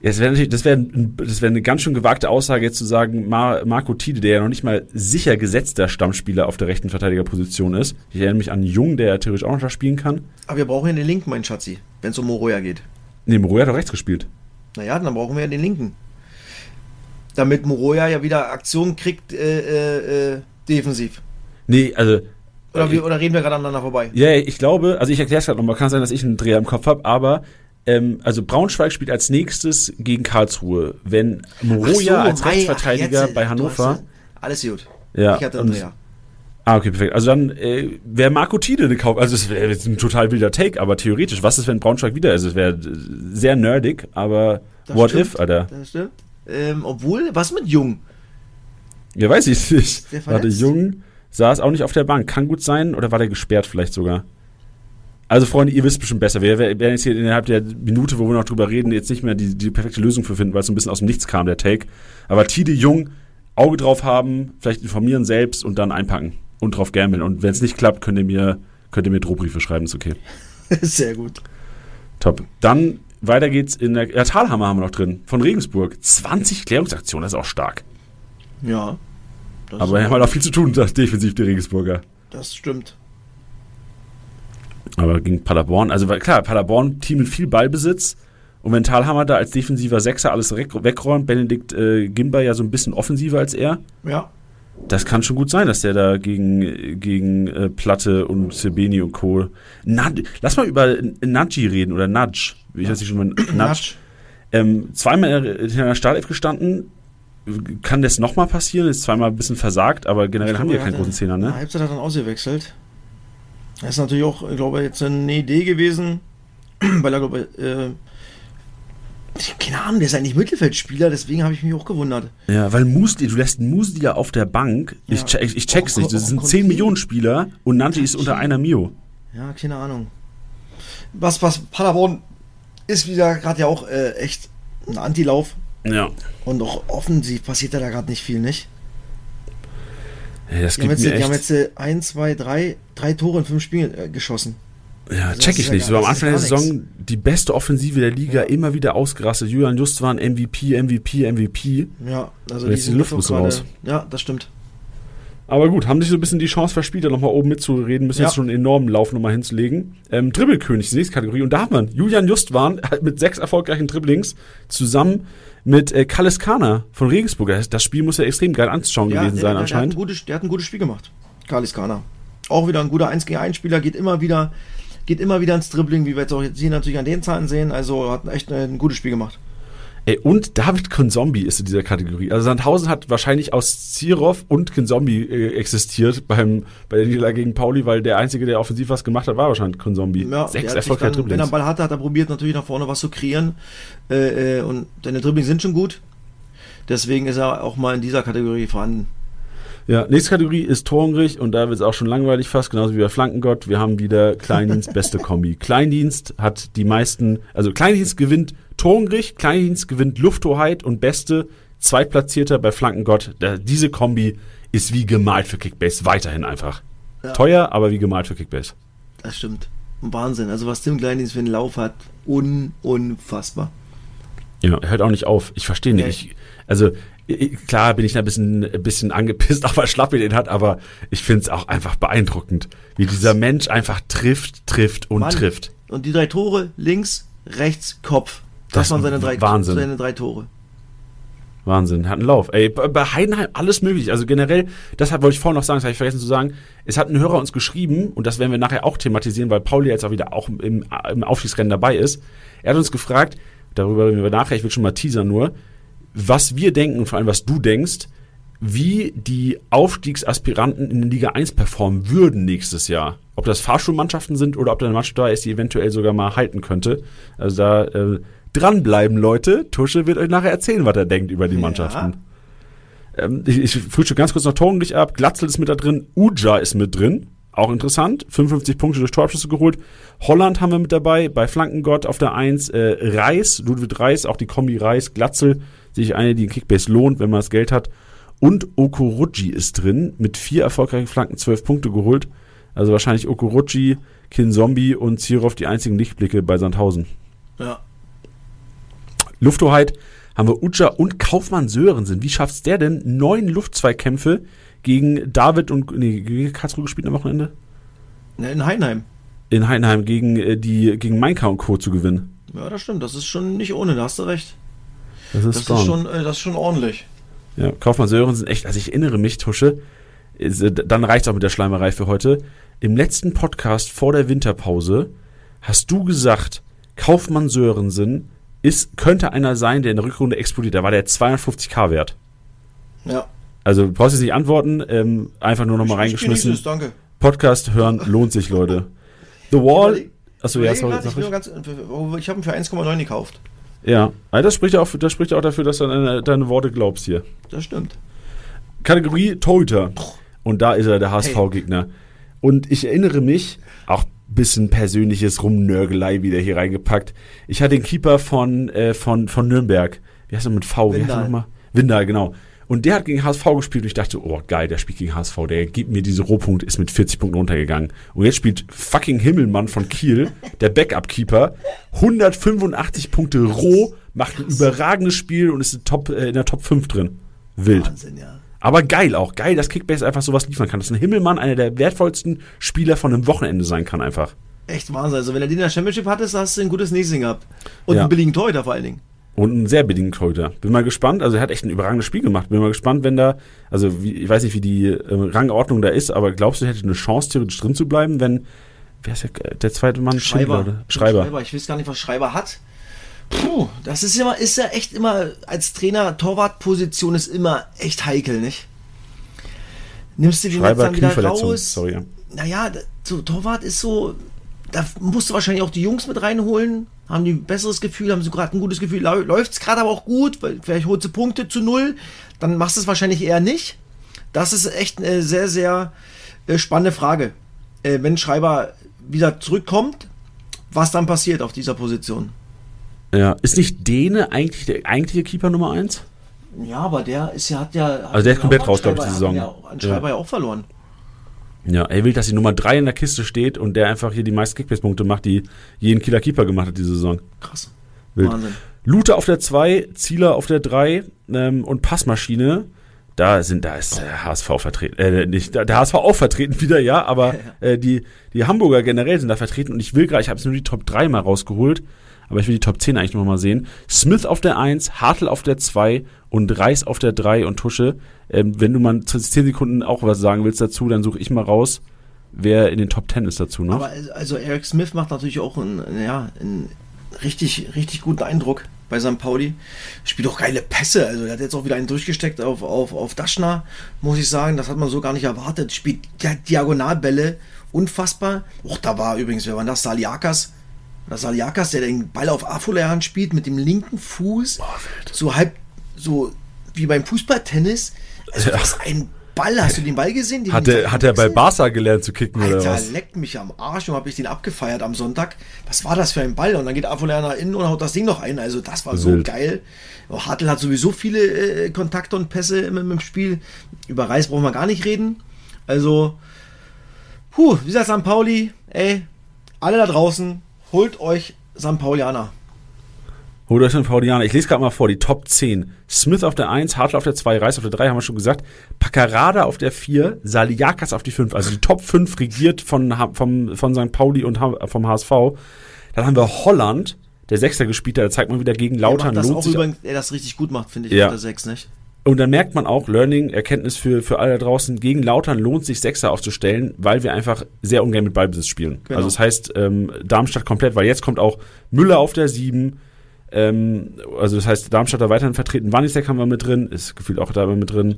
[SPEAKER 1] Das wäre natürlich, das wäre das wäre eine ganz schön gewagte Aussage jetzt zu sagen, Mar Marco Tide, der ja noch nicht mal sicher gesetzter Stammspieler auf der rechten Verteidigerposition ist. Ich erinnere mich an Jung, der ja theoretisch auch noch da spielen kann.
[SPEAKER 2] Aber wir brauchen ja den linken, mein Schatzi, wenn es um Moroja geht.
[SPEAKER 1] Nee, Moroja hat doch rechts gespielt.
[SPEAKER 2] Naja, dann brauchen wir ja den linken. Damit Moroja ja wieder Aktion kriegt, äh, äh, äh, defensiv.
[SPEAKER 1] Nee, also
[SPEAKER 2] Oder, wir, oder reden wir gerade aneinander vorbei?
[SPEAKER 1] Ja, ich glaube, also ich erkläre es gerade nochmal, kann sein, dass ich einen Dreher im Kopf habe, aber ähm, also Braunschweig spielt als nächstes gegen Karlsruhe. Wenn Moroja
[SPEAKER 2] so,
[SPEAKER 1] als
[SPEAKER 2] mei,
[SPEAKER 1] Rechtsverteidiger
[SPEAKER 2] jetzt,
[SPEAKER 1] bei Hannover.
[SPEAKER 2] Alles gut.
[SPEAKER 1] Ja,
[SPEAKER 2] Ich hatte Andrea.
[SPEAKER 1] Ah, okay, perfekt. Also dann äh, wäre Marco Tide eine Kauf. Also es wäre jetzt ein total wilder Take, aber theoretisch, was ist, wenn Braunschweig wieder ist? Es wäre äh, sehr nerdig, aber
[SPEAKER 2] Das
[SPEAKER 1] what
[SPEAKER 2] stimmt.
[SPEAKER 1] if, Alter?
[SPEAKER 2] Das stimmt. Ähm, obwohl, was mit Jung?
[SPEAKER 1] Ja, weiß ich nicht.
[SPEAKER 2] der
[SPEAKER 1] Warte? Jung saß auch nicht auf der Bank. Kann gut sein, oder war der gesperrt vielleicht sogar? Also, Freunde, ihr wisst bestimmt besser. Wir werden jetzt hier innerhalb der Minute, wo wir noch drüber reden, jetzt nicht mehr die, die perfekte Lösung für finden, weil es so ein bisschen aus dem Nichts kam, der Take. Aber Tide Jung, Auge drauf haben, vielleicht informieren selbst und dann einpacken und drauf gambeln. Und wenn es nicht klappt, könnt ihr mir, könnt ihr mir Drohbriefe schreiben, ist okay. [LAUGHS]
[SPEAKER 2] Sehr gut.
[SPEAKER 1] Top. Dann weiter geht's in der. Ja, Talhammer haben wir noch drin, von Regensburg. 20 Klärungsaktionen, das ist auch stark.
[SPEAKER 2] Ja.
[SPEAKER 1] Aber wir haben halt auch viel zu tun, das [LAUGHS] defensiv die Regensburger.
[SPEAKER 2] das stimmt.
[SPEAKER 1] Aber gegen Paderborn, also klar, Paderborn Team mit viel Ballbesitz. Und wenn Thalhammer da als defensiver Sechser alles weg- wegräumt, Benedikt äh, Gimber ja so ein bisschen offensiver als er,
[SPEAKER 2] Ja.
[SPEAKER 1] das kann schon gut sein, dass der da gegen, gegen äh, Platte und Sebeni und Co. Nad Lass mal über Nadji reden oder Nudge. Ich weiß nicht schon mal. Nudge. Ähm, zweimal in der Startelf gestanden. Kann das nochmal passieren? Ist zweimal ein bisschen versagt, aber generell
[SPEAKER 2] Ich
[SPEAKER 1] haben die ja keinen großen Zehner, ne?
[SPEAKER 2] Halbzeit hat er dann ausgewechselt. Das ist natürlich auch, ich glaube jetzt eine Idee gewesen, [CLEARS THROAT] weil er, glaube ich, äh, keine Ahnung, der ist eigentlich Mittelfeldspieler, deswegen habe ich mich auch gewundert.
[SPEAKER 1] Ja, weil Musli, du lässt Musli ja auf der Bank. Ich,
[SPEAKER 2] Ja.
[SPEAKER 1] check, ich check's
[SPEAKER 2] Oh,
[SPEAKER 1] nicht. Das
[SPEAKER 2] oh,
[SPEAKER 1] sind
[SPEAKER 2] oh,
[SPEAKER 1] 10
[SPEAKER 2] Conti.
[SPEAKER 1] Millionen Spieler und Nanti ist unter einer Mio.
[SPEAKER 2] Ja, keine Ahnung. Was, was, Paderborn ist wieder gerade ja auch äh, echt ein Antilauf
[SPEAKER 1] Ja.
[SPEAKER 2] und auch offensiv passiert da gerade nicht viel, nicht?
[SPEAKER 1] Das
[SPEAKER 2] Die haben jetzt, die haben jetzt äh, ein, zwei, drei, drei Tore in fünf Spielen äh, geschossen.
[SPEAKER 1] Ja,
[SPEAKER 2] das
[SPEAKER 1] check ich
[SPEAKER 2] ja
[SPEAKER 1] nicht. So am Anfang der Saison die beste Offensive der Liga, immer wieder ausgerastet. Julian Justwan, MVP, MVP, MVP.
[SPEAKER 2] Ja, also
[SPEAKER 1] Jetzt die Luft muss raus.
[SPEAKER 2] Ja, das stimmt.
[SPEAKER 1] Aber gut, haben sich so ein bisschen die Chance verspielt, da nochmal oben mitzureden, müssen
[SPEAKER 2] Ja.
[SPEAKER 1] jetzt schon einen enormen Lauf nochmal hinzulegen. Ähm, Dribbelkönig, die nächste Kategorie. Und da haben wir Julian Justwan [LAUGHS] mit sechs erfolgreichen Dribblings zusammen mit äh, Kalles Kana von Regensburg. Das, Spiel muss ja extrem geil anzuschauen
[SPEAKER 2] Ja,
[SPEAKER 1] gewesen
[SPEAKER 2] der,
[SPEAKER 1] sein
[SPEAKER 2] der, der, hat
[SPEAKER 1] anscheinend.
[SPEAKER 2] ein gutes, der hat ein gutes Spiel gemacht. Kalis Kana. Auch wieder ein guter 1 gegen 1 Spieler, geht immer wieder, geht immer wieder ins Dribbling, wie wir jetzt auch jetzt hier natürlich an den Zahlen sehen. Also hat echt ein gutes Spiel gemacht.
[SPEAKER 1] Ey, und David Konzombi ist in dieser Kategorie. Also Sandhausen hat wahrscheinlich aus Zirov und Konzombi äh, existiert beim, bei der Niederlage gegen Pauli, weil der Einzige, der offensiv was gemacht hat, war wahrscheinlich Konzombi.
[SPEAKER 2] Ja,
[SPEAKER 1] Sechs erfolgreiche
[SPEAKER 2] dann, wenn er
[SPEAKER 1] Dribblings.
[SPEAKER 2] Ball hatte, hat er probiert natürlich nach vorne was zu kreieren. Äh, äh, und seine Dribblings sind schon gut. Deswegen ist er auch mal in dieser Kategorie vorhanden.
[SPEAKER 1] Ja, nächste Kategorie ist Torhungrig und da wird es auch schon langweilig fast, genauso wie bei Flankengott. Wir haben wieder Kleindienst, [LAUGHS] beste Kombi. Kleindienst hat die meisten, also Kleindienst gewinnt Torhungrig, Kleindienst gewinnt Lufthoheit und beste Zweitplatzierter bei Flankengott. Da, diese Kombi ist wie gemalt für Kickbase, weiterhin einfach.
[SPEAKER 2] Ja.
[SPEAKER 1] Teuer, aber wie gemalt für Kickbase.
[SPEAKER 2] Das stimmt. Wahnsinn. Also was Tim Kleindienst für einen Lauf hat, un unfassbar.
[SPEAKER 1] Ja, hört auch nicht auf. Ich verstehe nicht.
[SPEAKER 2] Nee.
[SPEAKER 1] Ich, also klar bin ich da ein bisschen, ein bisschen angepisst, [LAUGHS] auch weil Schlappi den hat, aber ich finde es auch einfach beeindruckend, wie dieser Mensch einfach trifft, trifft und
[SPEAKER 2] Mann.
[SPEAKER 1] trifft.
[SPEAKER 2] Und die drei Tore, links, rechts, Kopf. Das,
[SPEAKER 1] Das
[SPEAKER 2] waren seine drei,
[SPEAKER 1] Wahnsinn.
[SPEAKER 2] seine drei Tore.
[SPEAKER 1] Wahnsinn, hat einen Lauf. Ey, bei Heidenheim alles möglich. Also generell, deshalb wollte ich vorhin noch sagen, das habe ich vergessen zu sagen, es hat ein Hörer uns geschrieben, und das werden wir nachher auch thematisieren, weil Pauli jetzt auch wieder auch im, im Aufstiegsrennen dabei ist. Er hat uns gefragt, darüber reden wir nachher, ich will schon mal teasern nur, was wir denken und vor allem was du denkst, wie die Aufstiegsaspiranten in Liga 1 performen würden nächstes Jahr. Ob das Fahrschulmannschaften sind oder ob da eine Mannschaft da ist, die eventuell sogar mal halten könnte. Also da äh, dranbleiben, Leute. Tusche wird euch nachher erzählen, was er denkt über die
[SPEAKER 2] Ja.
[SPEAKER 1] Mannschaften. Ähm, ich, ich frühstück ganz kurz noch Torgenlich ab. Glatzel ist mit da drin. Uja ist mit drin. Auch interessant. 55 Punkte durch Torabschüsse geholt. Holland haben wir mit dabei. Bei Flankengott auf der 1. Äh, Reis, Ludwig Reis, auch die Kombi Reis, Glatzel. Sich eine, die in Kickbase lohnt, wenn man das Geld hat. Und Okuruji ist drin. Mit vier erfolgreichen Flanken 12 Punkte geholt. Also wahrscheinlich Okuruji, Kinzombie und Zirov die einzigen Lichtblicke bei Sandhausen.
[SPEAKER 2] Ja.
[SPEAKER 1] Lufthoheit haben wir Uja und Kaufmann Sörensen. Wie schafft's der denn? Neun Luftzweikämpfe gegen David und nee, gegen Karlsruhe gespielt am Wochenende?
[SPEAKER 2] Ne, In Heinheim.
[SPEAKER 1] In Heidenheim gegen äh, die gegen Mainka und Co. zu gewinnen.
[SPEAKER 2] Ja, das stimmt. Das ist schon nicht ohne, da hast du recht.
[SPEAKER 1] Das ist
[SPEAKER 2] Das ist schon, äh, das ist schon ordentlich.
[SPEAKER 1] Ja, Kaufmann Sörensen, echt, also ich erinnere mich, Tusche, äh, dann reicht's auch mit der Schleimerei für heute. Im letzten Podcast vor der Winterpause hast du gesagt, Kaufmann Sörensen ist, könnte einer sein, der in der Rückrunde explodiert. Da war der 250k wert.
[SPEAKER 2] Ja.
[SPEAKER 1] Also du brauchst jetzt nicht antworten, ähm, einfach nur nochmal
[SPEAKER 2] Ich- ich
[SPEAKER 1] reingeschmissen.
[SPEAKER 2] es, danke.
[SPEAKER 1] Podcast hören lohnt sich, Leute. The Wall. Achso, ja, sorry,
[SPEAKER 2] ich
[SPEAKER 1] ich.
[SPEAKER 2] ganz, ich habe ihn für 1,9 gekauft.
[SPEAKER 1] Ja, also das spricht ja auch, das spricht ja auch dafür, dass du an deine, deine Worte glaubst hier.
[SPEAKER 2] Das stimmt.
[SPEAKER 1] Kategorie Torhüter. Und da ist er, der HSV-Gegner. Und ich erinnere mich, auch bisschen persönliches Rumnörgelei wieder hier reingepackt. Ich hatte den Keeper von, äh, von, von Nürnberg. Wie heißt er mit V? Wie heißt er
[SPEAKER 2] Windal.
[SPEAKER 1] nochmal? Windal, genau. Und der hat gegen HSV gespielt und ich dachte, oh geil, der spielt gegen HSV, der gibt mir diese Rohpunkte, ist mit 40 Punkten runtergegangen. Und jetzt spielt fucking Himmelmann von Kiel, der Backup-Keeper, 185 Punkte roh, macht ein überragendes Spiel und ist in, Top, äh, in der Top 5 drin. Wild.
[SPEAKER 2] Wahnsinn, ja.
[SPEAKER 1] Aber geil auch. Geil, dass Kickbase einfach sowas liefern kann. Dass ein Himmelmann einer der wertvollsten Spieler von einem Wochenende sein kann einfach.
[SPEAKER 2] Echt Wahnsinn. Also, wenn er den in der Championship hattest, hast du ein gutes Näschen gehabt. Und
[SPEAKER 1] Ja.
[SPEAKER 2] einen billigen Torhüter vor allen Dingen.
[SPEAKER 1] Und ein sehr bedingt heute. Bin mal gespannt. Also er hat echt ein überragendes Spiel gemacht. Bin mal gespannt, wenn da, also wie, ich weiß nicht, wie die äh, Rangordnung da ist, aber glaubst du, er hätte eine Chance, theoretisch drin zu bleiben, wenn, wer ist der, der zweite Mann? Schindler, oder? Schreiber.
[SPEAKER 2] Schreiber. Ich weiß gar nicht, was Schreiber hat. Puh, das ist immer, ist ja echt immer, als Trainer, Torwartposition ist immer echt heikel, nicht? Nimmst du den jetzt
[SPEAKER 1] Schreiber,
[SPEAKER 2] dann wieder raus?
[SPEAKER 1] Sorry. ja.
[SPEAKER 2] Naja, so Torwart ist so, da musst du wahrscheinlich auch die Jungs mit reinholen. Haben die ein besseres Gefühl, haben sie gerade ein gutes Gefühl, läuft es gerade aber auch gut, weil vielleicht holst du Punkte zu null, dann machst du es wahrscheinlich eher nicht. Das ist echt eine sehr, sehr äh, spannende Frage. Äh, wenn Schreiber wieder zurückkommt, was dann passiert auf dieser Position.
[SPEAKER 1] Ja. Ist nicht Dene eigentlich der eigentliche Keeper Nummer 1?
[SPEAKER 2] Ja, aber der ist ja, hat ja.
[SPEAKER 1] Also der ist
[SPEAKER 2] ja
[SPEAKER 1] komplett raus, glaub ich, die Saison.
[SPEAKER 2] hat Ja, an Schreiber ja. auch verloren.
[SPEAKER 1] Ja, er will, dass die Nummer 3 in der Kiste steht und der einfach hier die meisten Kickbase-Punkte macht, die jeden Killer Keeper gemacht hat diese Saison.
[SPEAKER 2] Krass.
[SPEAKER 1] Wild.
[SPEAKER 2] Wahnsinn.
[SPEAKER 1] Lute auf der 2, Zieler auf der 3 ähm, und Passmaschine. Da sind, da ist der HSV vertreten, äh, nicht, der HSV auch vertreten wieder, ja, aber [LAUGHS] äh, die, die Hamburger generell sind da vertreten und ich will gerade, ich habe jetzt nur die Top 3 mal rausgeholt, aber ich will die Top 10 eigentlich noch mal sehen. Smith auf der 1, Hartl auf der 2 und Reis auf der 3 und Tusche. Ähm, wenn du mal 10 Sekunden auch was sagen willst dazu, dann suche ich mal raus, wer in den Top 10 ist dazu noch.
[SPEAKER 2] Aber also Eric Smith macht natürlich auch einen, ja, einen richtig, richtig guten Eindruck bei St. Pauli. Spielt auch geile Pässe. Also er hat jetzt auch wieder einen durchgesteckt auf, auf, auf Daschner, muss ich sagen. Das hat man so gar nicht erwartet. Spielt ja, Diagonalbälle. Unfassbar. Och, da war übrigens, wer war das? Saliakas. Das Saliakas, der den Ball auf Afolehan spielt mit dem linken Fuß. so halb, so wie beim Fußballtennis. Also
[SPEAKER 1] Ja.
[SPEAKER 2] was ein Ball. Hast du den Ball gesehen? Den
[SPEAKER 1] hat, er, hat er bei? Barca gelernt zu kicken oder
[SPEAKER 2] Alter,
[SPEAKER 1] was?
[SPEAKER 2] leckt mich am Arsch und habe ich den abgefeiert am Sonntag. Was war das für ein Ball? Und dann geht Apollon nach innen und haut das Ding noch ein. Also das war so
[SPEAKER 1] Wild.
[SPEAKER 2] geil. Oh, Hartl hat sowieso viele äh, Kontakte und Pässe im, im Spiel. Über Reis brauchen wir gar nicht reden. Also, puh, wie gesagt, St. Pauli, ey, alle da draußen, holt euch St. Paulianer.
[SPEAKER 1] Holt euch einen Paulianer. Ich lese gerade mal vor, die Top 10. Smith auf der 1, Hartl auf der 2, Reis auf der 3, haben wir schon gesagt. Paccarada auf der 4, Saliakas auf die 5. Also die Top 5 regiert von, vom, von St. Pauli und vom HSV. Dann haben wir Holland, der Sechster gespielt hat. Da zeigt man wieder gegen
[SPEAKER 2] Der
[SPEAKER 1] Lautern.
[SPEAKER 2] macht das
[SPEAKER 1] lohnt
[SPEAKER 2] auch
[SPEAKER 1] sich.
[SPEAKER 2] übrigens, der das richtig gut macht, finde ich,
[SPEAKER 1] Ja.
[SPEAKER 2] unter 6, nicht?
[SPEAKER 1] Und dann merkt man auch, Learning, Erkenntnis für, für alle da draußen, gegen Lautern lohnt sich Sechser aufzustellen, weil wir einfach sehr ungern mit Ballbesitz spielen.
[SPEAKER 2] Genau.
[SPEAKER 1] Also das heißt, ähm, Darmstadt komplett, weil jetzt kommt auch Müller auf der 7, ähm, also das heißt, Darmstadt da weiterhin vertreten, Wanisek haben wir mit drin, ist gefühlt auch da mit drin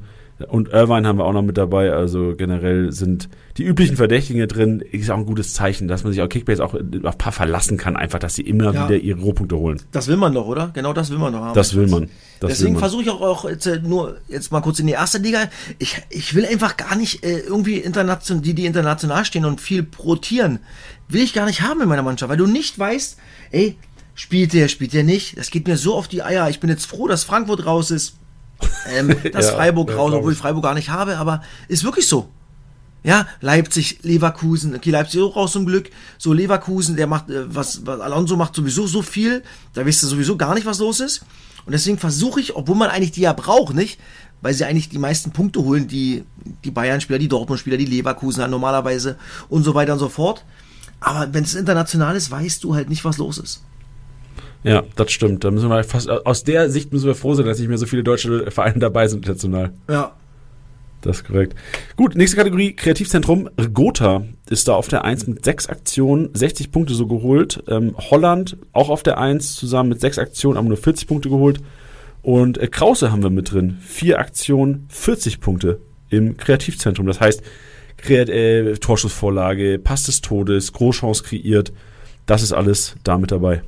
[SPEAKER 1] und Irvine haben wir auch noch mit dabei, also generell sind die üblichen Verdächtigen drin, ist auch ein gutes Zeichen, dass man sich auch Kickbase auch auf ein paar verlassen kann, einfach, dass sie immer
[SPEAKER 2] Ja.
[SPEAKER 1] wieder ihre Rohpunkte holen.
[SPEAKER 2] Das will man doch, oder? Genau das will man doch haben.
[SPEAKER 1] Das will man. Das
[SPEAKER 2] Deswegen versuche ich auch, auch jetzt, äh, nur jetzt mal kurz in die erste Liga. Ich, ich will einfach gar nicht äh, irgendwie international, die, die international stehen und viel rotieren, will ich gar nicht haben in meiner Mannschaft, weil du nicht weißt, ey, spielt der, spielt der nicht. Das geht mir so auf die Eier. Ich bin jetzt froh, dass Frankfurt raus ist, ähm, [LAUGHS] dass
[SPEAKER 1] Ja,
[SPEAKER 2] Freiburg
[SPEAKER 1] ja,
[SPEAKER 2] raus, obwohl
[SPEAKER 1] ich.
[SPEAKER 2] Freiburg gar nicht habe, aber ist wirklich so. Ja, Leipzig, Leverkusen, okay, Leipzig auch raus zum Glück. So, Leverkusen, der macht, äh, was, was Alonso macht sowieso so viel, da wisst ihr sowieso gar nicht, was los ist. Und deswegen versuche ich, obwohl man eigentlich die ja braucht, nicht? Weil sie eigentlich die meisten Punkte holen, die, die Bayern-Spieler, die Dortmund-Spieler, die Leverkusen normalerweise und so weiter und so fort. Aber wenn es international ist, weißt du halt nicht, was los ist.
[SPEAKER 1] Ja, das stimmt. Da müssen wir fast, aus der Sicht müssen wir froh sein, dass nicht mehr so viele deutsche Vereine dabei sind international.
[SPEAKER 2] Ja.
[SPEAKER 1] Das ist korrekt. Gut, nächste Kategorie, Kreativzentrum. Gotha ist da auf der 1 mit sechs Aktionen, 60 Punkte so geholt. Ähm, Holland auch auf der 1 zusammen mit sechs Aktionen, aber nur 40 Punkte geholt. Und äh, Krause haben wir mit drin. Vier Aktionen, 40 Punkte im Kreativzentrum. Das heißt, Kreat äh, Torschussvorlage, Pass des Todes, Großchance kreiert. Das ist alles da mit dabei.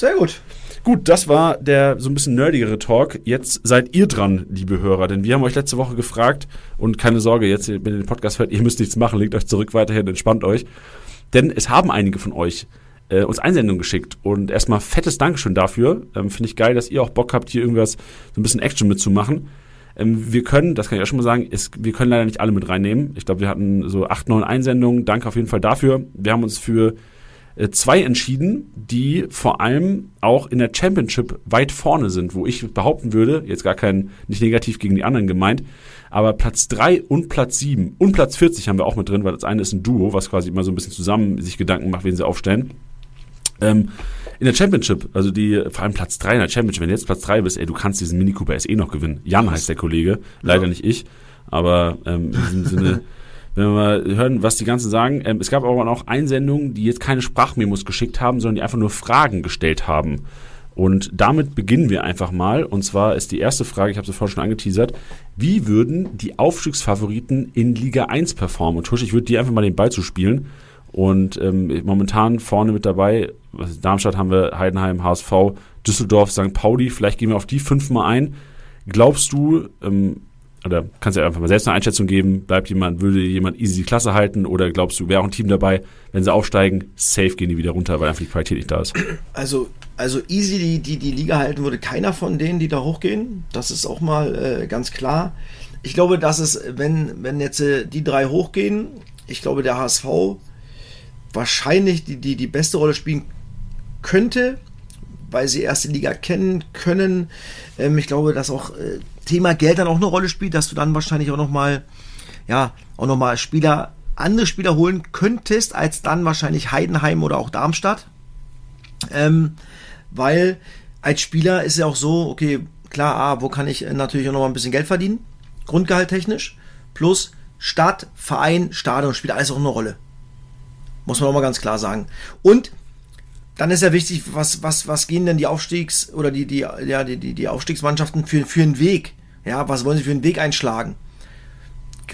[SPEAKER 2] Sehr gut.
[SPEAKER 1] Gut, das war der so ein bisschen nerdigere Talk. Jetzt seid ihr dran, liebe Hörer, denn wir haben euch letzte Woche gefragt und keine Sorge, jetzt, wenn ihr den Podcast hört, ihr müsst nichts machen, legt euch zurück weiterhin, entspannt euch. Denn es haben einige von euch äh, uns Einsendungen geschickt und erstmal fettes Dankeschön dafür. Ähm, Finde ich geil, dass ihr auch Bock habt, hier irgendwas, so ein bisschen Action mitzumachen. Ähm, wir können, das kann ich auch schon mal sagen, es, wir können leider nicht alle mit reinnehmen. Ich glaube, wir hatten so acht, neun Einsendungen. Danke auf jeden Fall dafür. Wir haben uns für zwei entschieden, die vor allem auch in der Championship weit vorne sind, wo ich behaupten würde, jetzt gar kein, nicht negativ gegen die anderen gemeint, aber Platz 3 und Platz 7 und Platz 40 haben wir auch mit drin, weil das eine ist ein Duo, was quasi immer so ein bisschen zusammen sich Gedanken macht, wen sie aufstellen. Ähm, in der Championship, also die, vor allem Platz 3 in der Championship, wenn du jetzt Platz 3 bist, ey, du kannst diesen Mini Cooper SE noch gewinnen. Jan heißt der Kollege, leider nicht ich, aber ähm, in diesem Sinne, [LAUGHS] wenn wir mal hören, was die ganzen sagen. Ähm, es gab aber auch Einsendungen, die jetzt keine Sprachmemos geschickt haben, sondern die einfach nur Fragen gestellt haben. Und damit beginnen wir einfach mal. Und zwar ist die erste Frage, ich habe sie vorhin schon angeteasert, wie würden die Aufstiegsfavoriten in Liga 1 performen? Und Tusch, ich würde dir einfach mal den Ball zuspielen. Und ähm, momentan vorne mit dabei, Darmstadt haben wir, Heidenheim, HSV, Düsseldorf, St. Pauli. Vielleicht gehen wir auf die fünfmal ein. Glaubst du, ähm, oder kannst du einfach mal selbst eine Einschätzung geben, bleibt jemand, würde jemand easy die Klasse halten oder glaubst du, wäre auch ein Team dabei, wenn sie aufsteigen, safe gehen die wieder runter, weil einfach die Qualität nicht da ist.
[SPEAKER 2] Also Also easy die, die, die Liga halten würde keiner von denen, die da hochgehen. Das ist auch mal äh, ganz klar. Ich glaube, dass es, wenn, wenn jetzt äh, die drei hochgehen, ich glaube, der HSV wahrscheinlich die, die, die beste Rolle spielen könnte, weil sie erste Liga kennen können. Ähm, ich glaube, dass auch äh, Thema Geld dann auch eine Rolle spielt, dass du dann wahrscheinlich auch nochmal, ja, auch nochmal Spieler, andere Spieler holen könntest, als dann wahrscheinlich Heidenheim oder auch Darmstadt. Ähm, weil als Spieler ist ja auch so, okay, klar, ah, wo kann ich natürlich auch noch mal ein bisschen Geld verdienen? Grundgehalt technisch. Plus Stadt, Verein, Stadion spielt alles auch eine Rolle. Muss man auch mal ganz klar sagen. Und dann ist ja wichtig, was, was, was gehen denn die Aufstiegs- oder die, die, ja, die, die, die Aufstiegsmannschaften für, für einen Weg? Ja, was wollen sie für einen Weg einschlagen?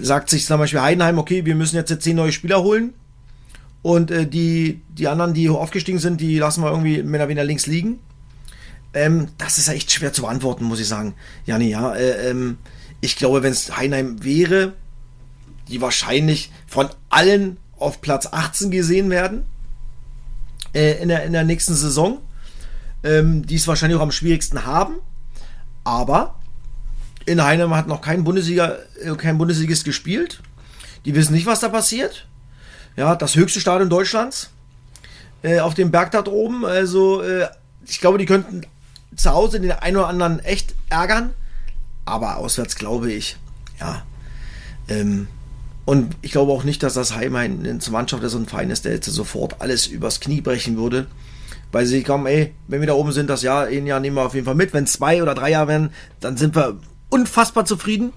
[SPEAKER 2] Sagt sich zum Beispiel Heidenheim, okay, wir müssen jetzt zehn neue Spieler holen und äh, die, die anderen, die aufgestiegen sind, die lassen wir irgendwie mehr oder weniger links liegen. Ähm, das ist ja echt schwer zu beantworten, muss ich sagen. Jani, ja, äh, ähm, ich glaube, wenn es Heinheim wäre, die wahrscheinlich von allen auf Platz 18 gesehen werden äh, in, der, in der nächsten Saison, ähm, die es wahrscheinlich auch am schwierigsten haben. Aber in Heinheim hat noch kein Bundesliga, äh, kein Bundesligist gespielt. Die wissen nicht, was da passiert. Ja, das höchste Stadion Deutschlands. Äh, auf dem Berg da oben. Also, äh, ich glaube, die könnten zu Hause den einen oder anderen echt ärgern. Aber auswärts glaube ich, ja. Ähm, und ich glaube auch nicht, dass das Heim eine Mannschaft ist und ein Verein der jetzt sofort alles übers Knie brechen würde. Weil sie kommen, ey, wenn wir da oben sind, das Jahr, ein Jahr nehmen wir auf jeden Fall mit. Wenn zwei oder drei Jahre werden, dann sind wir unfassbar zufrieden.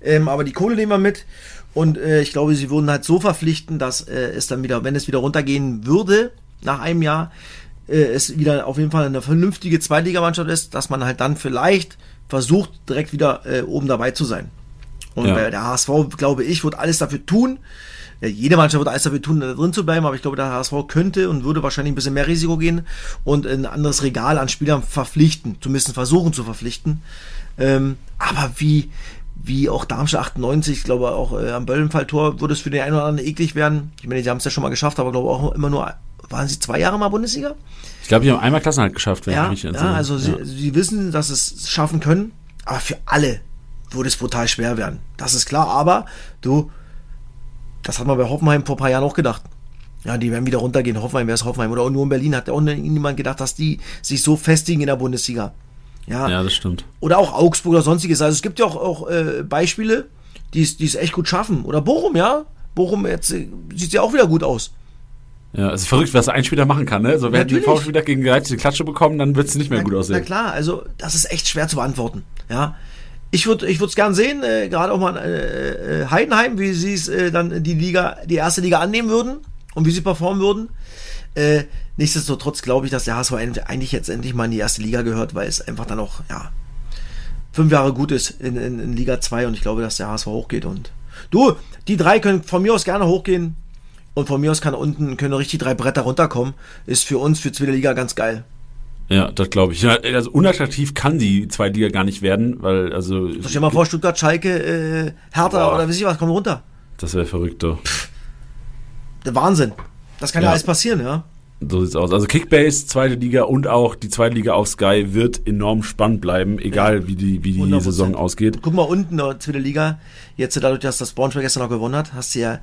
[SPEAKER 2] Ähm, aber die Kohle nehmen wir mit. Und äh, ich glaube, sie würden halt so verpflichten, dass äh, es dann wieder, wenn es wieder runtergehen würde, nach einem Jahr, äh, es wieder auf jeden Fall eine vernünftige Zweitligamannschaft ist, dass man halt dann vielleicht versucht, direkt wieder äh, oben dabei zu sein. Und ja. der HSV, glaube ich, wird alles dafür tun. Ja, jede Mannschaft wird alles dafür tun, da drin zu bleiben, aber ich glaube, der HSV könnte und würde wahrscheinlich ein bisschen mehr Risiko gehen und ein anderes Regal an Spielern verpflichten, zumindest versuchen zu verpflichten. Ähm, aber wie, wie auch Darmstadt 98, ich glaube auch äh, am Böllenfalltor würde es für den einen oder anderen eklig werden. Ich meine, die haben es ja schon mal geschafft, aber glaube auch immer nur, waren sie zwei Jahre mal Bundesliga?
[SPEAKER 1] Ich glaube, die haben einmal Klassenhalt geschafft,
[SPEAKER 2] wenn ja, ich mich entsinne. Ja, also ja. Sie, sie wissen, dass es schaffen können, aber für alle würde es brutal schwer werden. Das ist klar, aber du, das hat man bei Hoffenheim vor ein paar Jahren auch gedacht. Ja, die werden wieder runtergehen. Hoffenheim wäre es Hoffenheim. Oder nur in Berlin hat auch niemand gedacht, dass die sich so festigen in der Bundesliga. Ja,
[SPEAKER 1] ja das stimmt.
[SPEAKER 2] Oder auch Augsburg oder sonstiges. Also es gibt ja auch, auch äh, Beispiele, die es echt gut schaffen. Oder Bochum, ja. Bochum jetzt äh, sieht ja auch wieder gut aus.
[SPEAKER 1] Ja, es ist verrückt, was ein Spieler machen kann, ne? So, wenn die VfB gegen Greiz die Klatsche bekommen, dann wird es nicht mehr
[SPEAKER 2] na,
[SPEAKER 1] gut aussehen.
[SPEAKER 2] Na klar, also das ist echt schwer zu beantworten. Ja. Ich würde ich es gern sehen, äh, gerade auch mal äh, äh, Heidenheim, wie sie es äh, dann die Liga, die erste Liga annehmen würden und wie sie performen würden. Äh, nichtsdestotrotz glaube ich, dass der HSV eigentlich jetzt endlich mal in die erste Liga gehört, weil es einfach dann auch, ja, fünf Jahre gut ist in, in, in Liga 2 und ich glaube, dass der HSV hochgeht und du, die drei können von mir aus gerne hochgehen und von mir aus kann unten, können richtig drei Bretter runterkommen. Ist für uns, für zweite Liga ganz geil.
[SPEAKER 1] Ja, das glaube ich. Ja, also unattraktiv kann die zweite Liga gar nicht werden, weil also.
[SPEAKER 2] Stell dir mal vor, Stuttgart, Schalke, äh, Hertha boah. oder wie ich was, kommen runter.
[SPEAKER 1] Das wäre verrückt, doch.
[SPEAKER 2] Der Wahnsinn. Das kann ja. ja alles passieren, ja.
[SPEAKER 1] So sieht's aus. Also Kickbase, zweite Liga und auch die zweite Liga auf Sky wird enorm spannend bleiben, egal ja. wie die, wie die Saison ausgeht.
[SPEAKER 2] Guck mal unten, zweite Liga. Jetzt dadurch, dass das Braunschweig gestern noch gewonnen hat, hast du ja,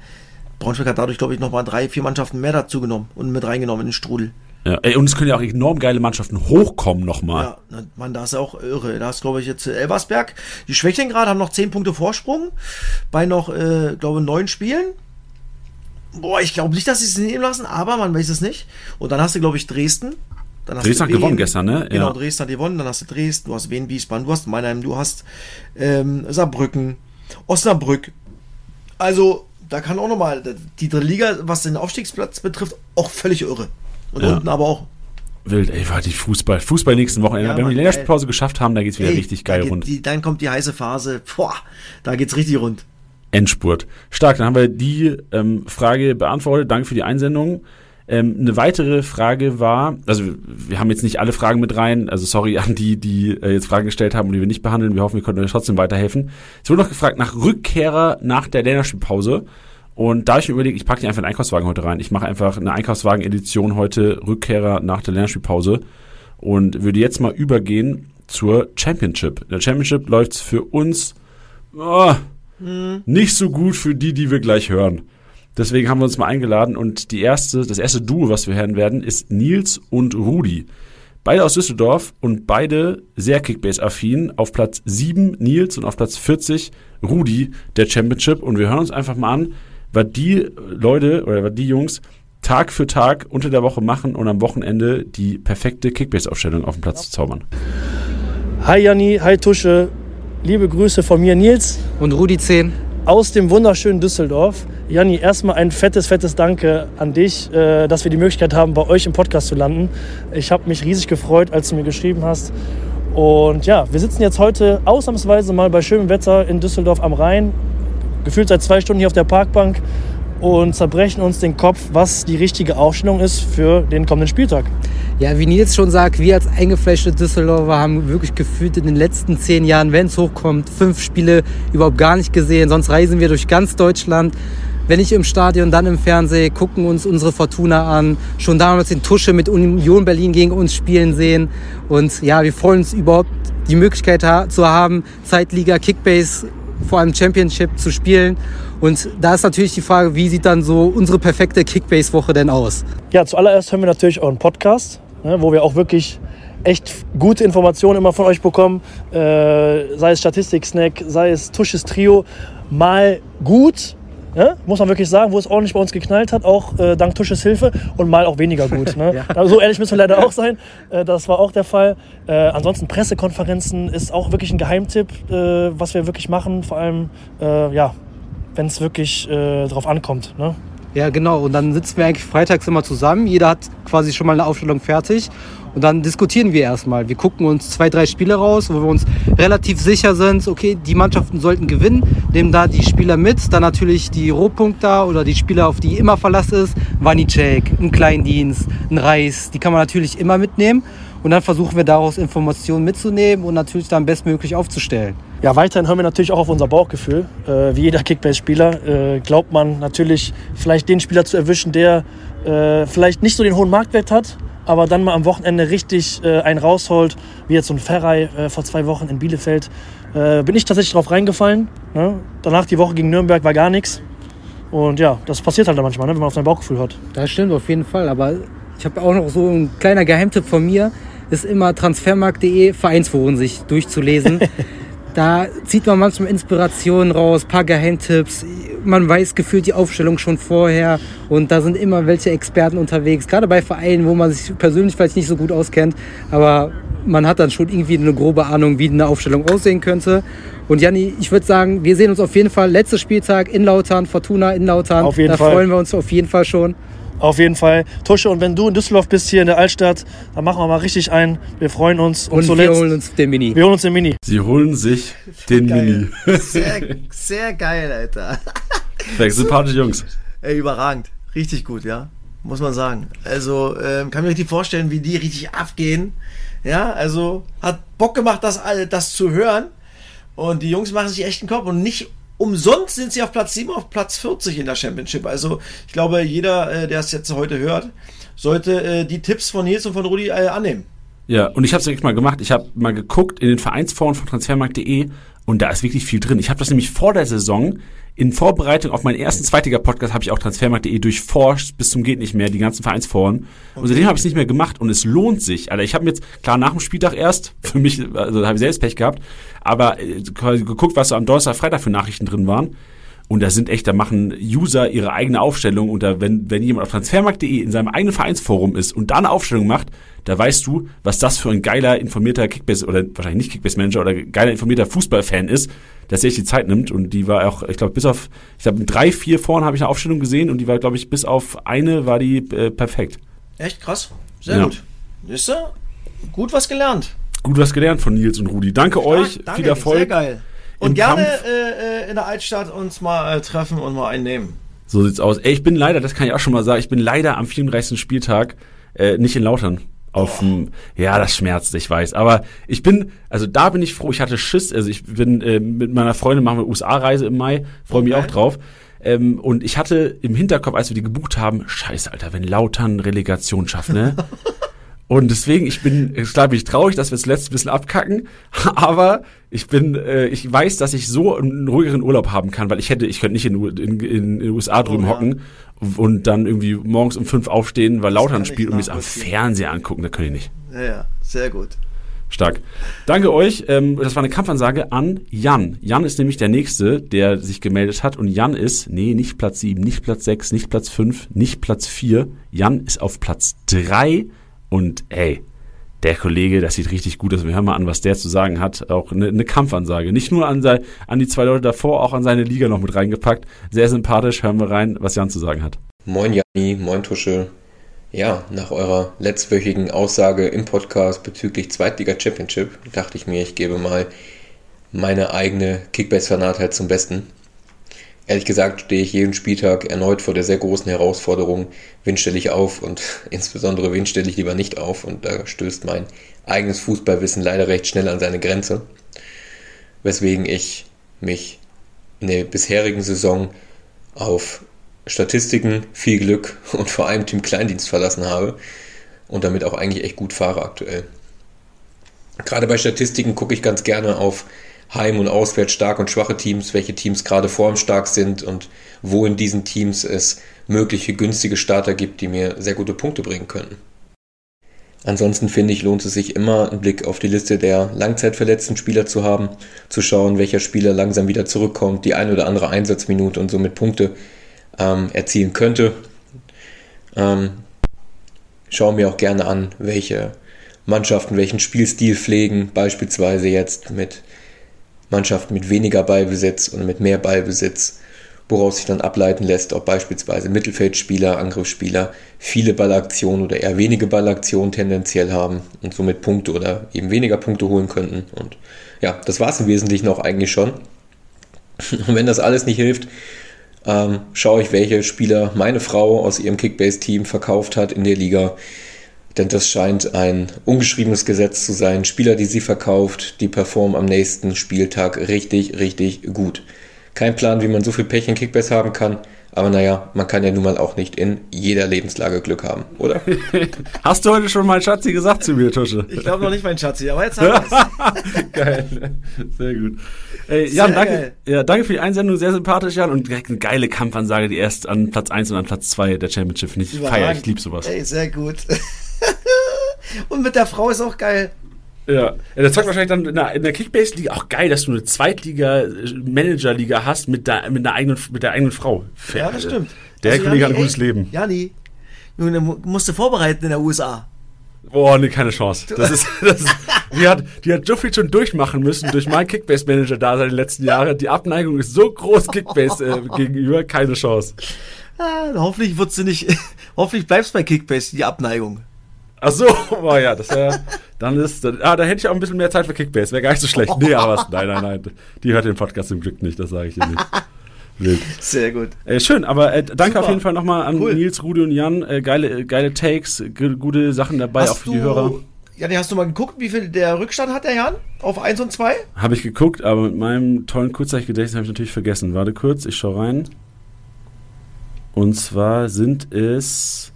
[SPEAKER 2] Braunschweig hat dadurch, glaube ich, nochmal drei, vier Mannschaften mehr dazu genommen und mit reingenommen in den Strudel.
[SPEAKER 1] Ja, ey, und es können ja auch enorm geile Mannschaften hochkommen nochmal.
[SPEAKER 2] Ja, man, da ist auch irre. Da ist, glaube ich, jetzt äh, Elversberg. Die Schwächchen gerade haben noch 10 Punkte Vorsprung bei noch, äh, glaube neun Spielen. Boah, ich glaube nicht, dass sie es nehmen lassen, aber man weiß es nicht. Und dann hast du, glaube ich, Dresden.
[SPEAKER 1] Dann Dresden hat gewonnen gestern, ne?
[SPEAKER 2] Genau, ja. Dresden hat gewonnen. Dann hast du Dresden, du hast Wien, Wiesbaden, du hast Mannheim, du hast ähm, Saarbrücken, Osnabrück. Also, da kann auch nochmal die dritte Liga, was den Aufstiegsplatz betrifft, auch völlig irre. Und ja. unten aber auch.
[SPEAKER 1] Wild, ey, war die Fußball. Fußball nächsten Wochenende. Ja, Wenn wir die Länderspielpause geschafft haben, da geht's wieder ey, richtig geil
[SPEAKER 2] geht,
[SPEAKER 1] rund.
[SPEAKER 2] Die, dann kommt die heiße Phase. Boah, da geht's richtig rund.
[SPEAKER 1] Endspurt. Stark, dann haben wir die ähm, Frage beantwortet. Danke für die Einsendung. Ähm, eine weitere Frage war, also wir haben jetzt nicht alle Fragen mit rein, also sorry an die, die äh, jetzt Fragen gestellt haben und die wir nicht behandeln. Wir hoffen, wir konnten euch trotzdem weiterhelfen. Es wurde noch gefragt nach Rückkehrer nach der Länderspielpause. Und da habe ich mir überlegt, ich packe die einfach in den Einkaufswagen heute rein. Ich mache einfach eine Einkaufswagen-Edition heute, Rückkehrer nach der Lernspielpause. und würde jetzt mal übergehen zur Championship. In der Championship läuft es für uns oh, nicht so gut für die, die wir gleich hören. Deswegen haben wir uns mal eingeladen und die erste, das erste Duo, was wir hören werden, ist Nils und Rudi. Beide aus Düsseldorf und beide sehr Kickbase-affin. Auf Platz 7 Nils und auf Platz 40 Rudi der Championship. Und wir hören uns einfach mal an, was die Leute oder was die Jungs Tag für Tag unter der Woche machen und am Wochenende die perfekte Kickbase-Aufstellung auf den Platz zu zaubern.
[SPEAKER 4] Hi Janni, hi Tusche. Liebe Grüße von mir, Nils,
[SPEAKER 5] Und Rudi 10.
[SPEAKER 4] aus dem wunderschönen Düsseldorf. Janni, erstmal ein fettes, fettes Danke an dich, äh, dass wir die Möglichkeit haben, bei euch im Podcast zu landen. Ich habe mich riesig gefreut, als du mir geschrieben hast. Und ja, wir sitzen jetzt heute ausnahmsweise mal bei schönem Wetter in Düsseldorf am Rhein. Gefühlt seit zwei Stunden hier auf der Parkbank und zerbrechen uns den Kopf, was die richtige Aufstellung ist für den kommenden Spieltag.
[SPEAKER 5] Ja, wie Nils schon sagt, wir als eingefleischte Düsseldorfer haben wirklich gefühlt in den letzten zehn Jahren, wenn es hochkommt, fünf Spiele überhaupt gar nicht gesehen. Sonst reisen wir durch ganz Deutschland. Wenn nicht im Stadion, dann im Fernsehen, gucken uns unsere Fortuna an. Schon damals den Tusche mit Union Berlin gegen uns spielen sehen. Und ja, wir freuen uns überhaupt, die Möglichkeit zu haben, Zeitliga, Kickbase, vor allem Championship zu spielen. Und da ist natürlich die Frage, wie sieht dann so unsere perfekte Kickbase-Woche denn aus?
[SPEAKER 4] Ja, zuallererst hören wir natürlich euren Podcast, ne, wo wir auch wirklich echt gute Informationen immer von euch bekommen. Äh, sei es Statistik-Snack, sei es Tusches Trio. Mal gut, ne, muss man wirklich sagen, wo es ordentlich bei uns geknallt hat, auch äh, dank Tusches Hilfe und mal auch weniger gut. Ne? [LAUGHS] Also so ehrlich müssen wir leider auch sein. Äh, das war auch der Fall. Äh, ansonsten Pressekonferenzen ist auch wirklich ein Geheimtipp, äh, was wir wirklich machen. Vor allem, äh, ja, wenn es wirklich äh, drauf ankommt. Ne?
[SPEAKER 5] Ja, genau. Und dann sitzen wir eigentlich freitags immer zusammen. Jeder hat quasi schon mal eine Aufstellung fertig. Und dann diskutieren wir erstmal. Wir gucken uns zwei, drei Spiele raus, wo wir uns relativ sicher sind, okay, die Mannschaften sollten gewinnen, nehmen da die Spieler mit. Dann natürlich die Rohpunkter oder die Spieler, auf die immer Verlass ist. Wanicek, ein Kleindienst, ein Reis, die kann man natürlich immer mitnehmen. Und dann versuchen wir daraus Informationen mitzunehmen und natürlich dann bestmöglich aufzustellen.
[SPEAKER 4] Ja, weiterhin hören wir natürlich auch auf unser Bauchgefühl. Äh, wie jeder Kickbase-Spieler äh, glaubt man natürlich vielleicht den Spieler zu erwischen, der äh, vielleicht nicht so den hohen Marktwert hat, aber dann mal am Wochenende richtig äh, einen rausholt, wie jetzt so ein Ferrei äh, vor zwei Wochen in Bielefeld. Äh, bin ich tatsächlich drauf reingefallen. Ne? Danach die Woche gegen Nürnberg war gar nichts. Und ja, das passiert halt dann manchmal, ne, wenn man auf sein Bauchgefühl hört.
[SPEAKER 5] Das stimmt auf jeden Fall, aber ich habe auch noch so ein kleiner Geheimtipp von mir, ist immer transfermarkt.de Vereinsforen sich durchzulesen. [LAUGHS] da zieht man manchmal Inspirationen raus, paar Geheimtipps. Man weiß gefühlt die Aufstellung schon vorher und da sind immer welche Experten unterwegs, gerade bei Vereinen, wo man sich persönlich vielleicht nicht so gut auskennt, aber man hat dann schon irgendwie eine grobe Ahnung, wie eine Aufstellung aussehen könnte. Und Janni, ich würde sagen, wir sehen uns auf jeden Fall letzter Spieltag in Lautern, Fortuna in Lautern.
[SPEAKER 4] Auf jeden
[SPEAKER 5] da
[SPEAKER 4] Fall.
[SPEAKER 5] freuen wir uns auf jeden Fall schon.
[SPEAKER 4] Auf jeden Fall. Tusche, und wenn du in Düsseldorf bist, hier in der Altstadt, dann machen wir mal richtig ein. Wir freuen uns. Und,
[SPEAKER 5] Und wir
[SPEAKER 4] zuletzt,
[SPEAKER 5] holen uns den Mini.
[SPEAKER 4] wir holen uns den Mini.
[SPEAKER 1] Sie holen sich [LAUGHS] den Mini.
[SPEAKER 2] Geil. Sehr, [LAUGHS] sehr geil, Alter.
[SPEAKER 1] Sympathische Jungs.
[SPEAKER 2] Ey, überragend. Richtig gut, ja. Muss man sagen. Also, ähm, kann mir richtig vorstellen, wie die richtig abgehen. Ja, also hat Bock gemacht, das, das zu hören. Und die Jungs machen sich echt einen Kopf und nicht umsonst sind sie auf Platz 7, auf Platz 40 in der Championship. Also, ich glaube, jeder, äh, der es jetzt heute hört, sollte äh, die Tipps von Nils und von Rudi äh, annehmen.
[SPEAKER 1] Ja, und ich habe es wirklich mal gemacht. Ich habe mal geguckt in den Vereinsforen von transfermarkt.de und da ist wirklich viel drin. Ich habe das nämlich vor der Saison in Vorbereitung auf meinen ersten Zweitiger-Podcast habe ich auch transfermarkt.de durchforscht bis zum geht nicht mehr, die ganzen Vereinsforen. Und seitdem habe ich es nicht mehr gemacht und es lohnt sich. Alter, ich habe mir jetzt, klar, nach dem Spieltag erst, [LAUGHS] für mich, also habe ich selbst Pech gehabt, aber äh, geguckt, was so am Donnerstag, Freitag für Nachrichten drin waren. Und da sind echt, da machen User ihre eigene Aufstellung und da, wenn, wenn jemand auf transfermarkt.de in seinem eigenen Vereinsforum ist und da eine Aufstellung macht, da weißt du, was das für ein geiler, informierter Kickbase oder wahrscheinlich nicht Kickbase-Manager oder geiler, informierter Fußballfan ist, dass er sich die Zeit nimmt und die war auch, ich glaube, bis auf, ich glaube, drei, vier Foren habe ich eine Aufstellung gesehen und die war, glaube ich, bis auf eine war die äh, perfekt.
[SPEAKER 2] Echt krass. Sehr
[SPEAKER 1] Ja.
[SPEAKER 2] gut. Siehst du? Gut was gelernt.
[SPEAKER 1] Gut was gelernt von Nils und Rudi. Danke euch,
[SPEAKER 2] Stark, danke,
[SPEAKER 1] viel Erfolg.
[SPEAKER 2] Sehr geil. Und gerne äh, äh, in der Altstadt uns mal äh, treffen und mal einnehmen.
[SPEAKER 1] So sieht's aus. Ey, ich bin leider, das kann ich auch schon mal sagen, ich bin leider am 34. Spieltag äh, nicht in Lautern. Auf dem, ja, das schmerzt, ich weiß. Aber ich bin, also da bin ich froh. Ich hatte Schiss. Also ich bin äh, mit meiner Freundin machen wir USA-Reise im Mai. Freue mich
[SPEAKER 2] Okay.
[SPEAKER 1] auch drauf. Ähm, und ich hatte im Hinterkopf, als wir die gebucht haben, scheiße, Alter, wenn Lautern Relegation schafft, ne? [LAUGHS] Und deswegen, ich bin, klar bin ich traurig, dass wir das letzte bisschen abkacken, [LAUGHS] aber ich bin, äh, ich weiß, dass ich so einen ruhigeren Urlaub haben kann, weil ich hätte, ich könnte nicht in, in, in den USA drüben
[SPEAKER 2] Oh, ja.
[SPEAKER 1] hocken und dann irgendwie morgens um fünf aufstehen, weil Lautern spielt und mir es am. Fernseher angucken, da kann ich nicht.
[SPEAKER 2] Ja, ja, sehr gut.
[SPEAKER 1] Stark. Danke euch. Ähm, das war eine Kampfansage an Jan. Jan ist nämlich der Nächste, der sich gemeldet hat. Und Jan ist, nee, nicht Platz 7, nicht Platz 6, nicht Platz 5, nicht Platz 4. Jan ist auf Platz 3. Und ey, der Kollege, das sieht richtig gut aus. Wir hören mal an, was der zu sagen hat. Auch eine, eine Kampfansage. Nicht nur an, sei, an die zwei Leute davor, auch an seine Liga noch mit reingepackt. Sehr sympathisch. Hören wir rein, was Jan zu sagen hat.
[SPEAKER 6] Moin Janni, moin Tusche. Ja, nach eurer letztwöchigen Aussage im Podcast bezüglich Zweitliga Championship dachte ich mir, ich gebe mal meine eigene Kickbase-Fanatheit zum Besten. Ehrlich gesagt stehe ich jeden Spieltag erneut vor der sehr großen Herausforderung, wen stelle ich auf und [LAUGHS] insbesondere wen stelle ich lieber nicht auf und da stößt mein eigenes Fußballwissen leider recht schnell an seine Grenze, weswegen ich mich in der bisherigen Saison auf Statistiken, viel Glück [LAUGHS] und vor allem Team Kleindienst verlassen habe und damit auch eigentlich echt gut fahre aktuell. Gerade bei Statistiken gucke ich ganz gerne auf Heim- und Auswärts stark und schwache Teams, welche Teams gerade formstark sind und wo in diesen Teams es mögliche günstige Starter gibt, die mir sehr gute Punkte bringen könnten. Ansonsten finde ich, lohnt es sich immer, einen Blick auf die Liste der langzeitverletzten Spieler zu haben, zu schauen, welcher Spieler langsam wieder zurückkommt, die ein oder andere Einsatzminute und somit Punkte ähm, erzielen könnte. Ähm, schaue mir auch gerne an, welche Mannschaften welchen Spielstil pflegen, beispielsweise jetzt mit Mannschaften mit weniger Ballbesitz und mit mehr Ballbesitz, woraus sich dann ableiten lässt, ob beispielsweise Mittelfeldspieler, Angriffsspieler viele Ballaktionen oder eher wenige Ballaktionen tendenziell haben und somit Punkte oder eben weniger Punkte holen könnten. Und ja, das war es im Wesentlichen auch eigentlich schon. [LAUGHS] Und wenn das alles nicht hilft, ähm, schaue ich, welche Spieler meine Frau aus ihrem Kickbase-Team verkauft hat in der Liga. Denn das scheint ein ungeschriebenes Gesetz zu sein. Spieler, die sie verkauft, die performen am nächsten Spieltag richtig, richtig gut. Kein Plan, wie man so viel Pech in Kickbase haben kann. Aber naja, man kann ja nun mal auch nicht in jeder Lebenslage Glück haben, oder? [LAUGHS]
[SPEAKER 1] Hast du heute schon mal Schatzi gesagt zu mir, Tusche?
[SPEAKER 2] Ich glaube noch nicht, mein Schatzi, aber jetzt haben wir es. [LAUGHS]
[SPEAKER 1] Geil. Sehr gut. Ey, Jan,
[SPEAKER 2] Sehr
[SPEAKER 1] danke,
[SPEAKER 2] geil.
[SPEAKER 1] ja, danke für die Einsendung, sehr sympathisch, Jan. Und direkt eine geile Kampfansage, die erst an Platz 1 und an Platz 2 der Championship. Finde ich feier, ich liebe sowas.
[SPEAKER 2] Ey, sehr gut. Und mit der Frau ist auch geil.
[SPEAKER 1] Ja. ja, das zockt wahrscheinlich dann in der, in der Kickbase-Liga auch geil, dass du eine Zweitliga-Manager-Liga hast mit, der, mit, der eigenen, mit der eigenen Frau. Fair,
[SPEAKER 2] Ja, das
[SPEAKER 1] Alter.
[SPEAKER 2] stimmt.
[SPEAKER 1] Der
[SPEAKER 2] Also,
[SPEAKER 1] Kollege hat ein
[SPEAKER 2] Jani,
[SPEAKER 1] gutes
[SPEAKER 2] ey,
[SPEAKER 1] Leben.
[SPEAKER 2] Jani, Junge, mu- musst du vorbereiten in der USA.
[SPEAKER 1] Boah, nee, keine Chance. Das ist, [LAUGHS] das ist, die, hat, die hat so viel schon durchmachen müssen durch mein Kickbase-Manager da seit den letzten Jahren. Die Abneigung ist so groß Kickbase äh, gegenüber, keine Chance.
[SPEAKER 2] Ah, hoffentlich wird's du nicht, [LAUGHS] hoffentlich bleibst bei Kickbase die Abneigung.
[SPEAKER 1] Ach so, [LAUGHS] boah, ja, das wäre, dann ist, dann, ah, da hätte ich auch ein bisschen mehr Zeit für Kickbase, wäre gar nicht so schlecht. Nee, aber was, [LAUGHS] nein, nein, nein, die hört den Podcast zum Glück nicht, das sage ich dir nicht. Wild.
[SPEAKER 2] Sehr gut.
[SPEAKER 1] Äh, schön, aber äh, danke
[SPEAKER 2] Super.
[SPEAKER 1] auf jeden Fall nochmal an
[SPEAKER 2] Cool.
[SPEAKER 1] Nils, Rudi und Jan. Äh, geile, geile Takes, gute Sachen dabei, auch für die Hörer.
[SPEAKER 2] Jani, hast du mal geguckt, wie viel der Rückstand hat, der Jan? Auf 1 und 2?
[SPEAKER 1] Habe ich geguckt, aber mit meinem tollen Kurzzeitgedächtnis habe ich natürlich vergessen. Warte kurz, ich schau rein. Und zwar sind es.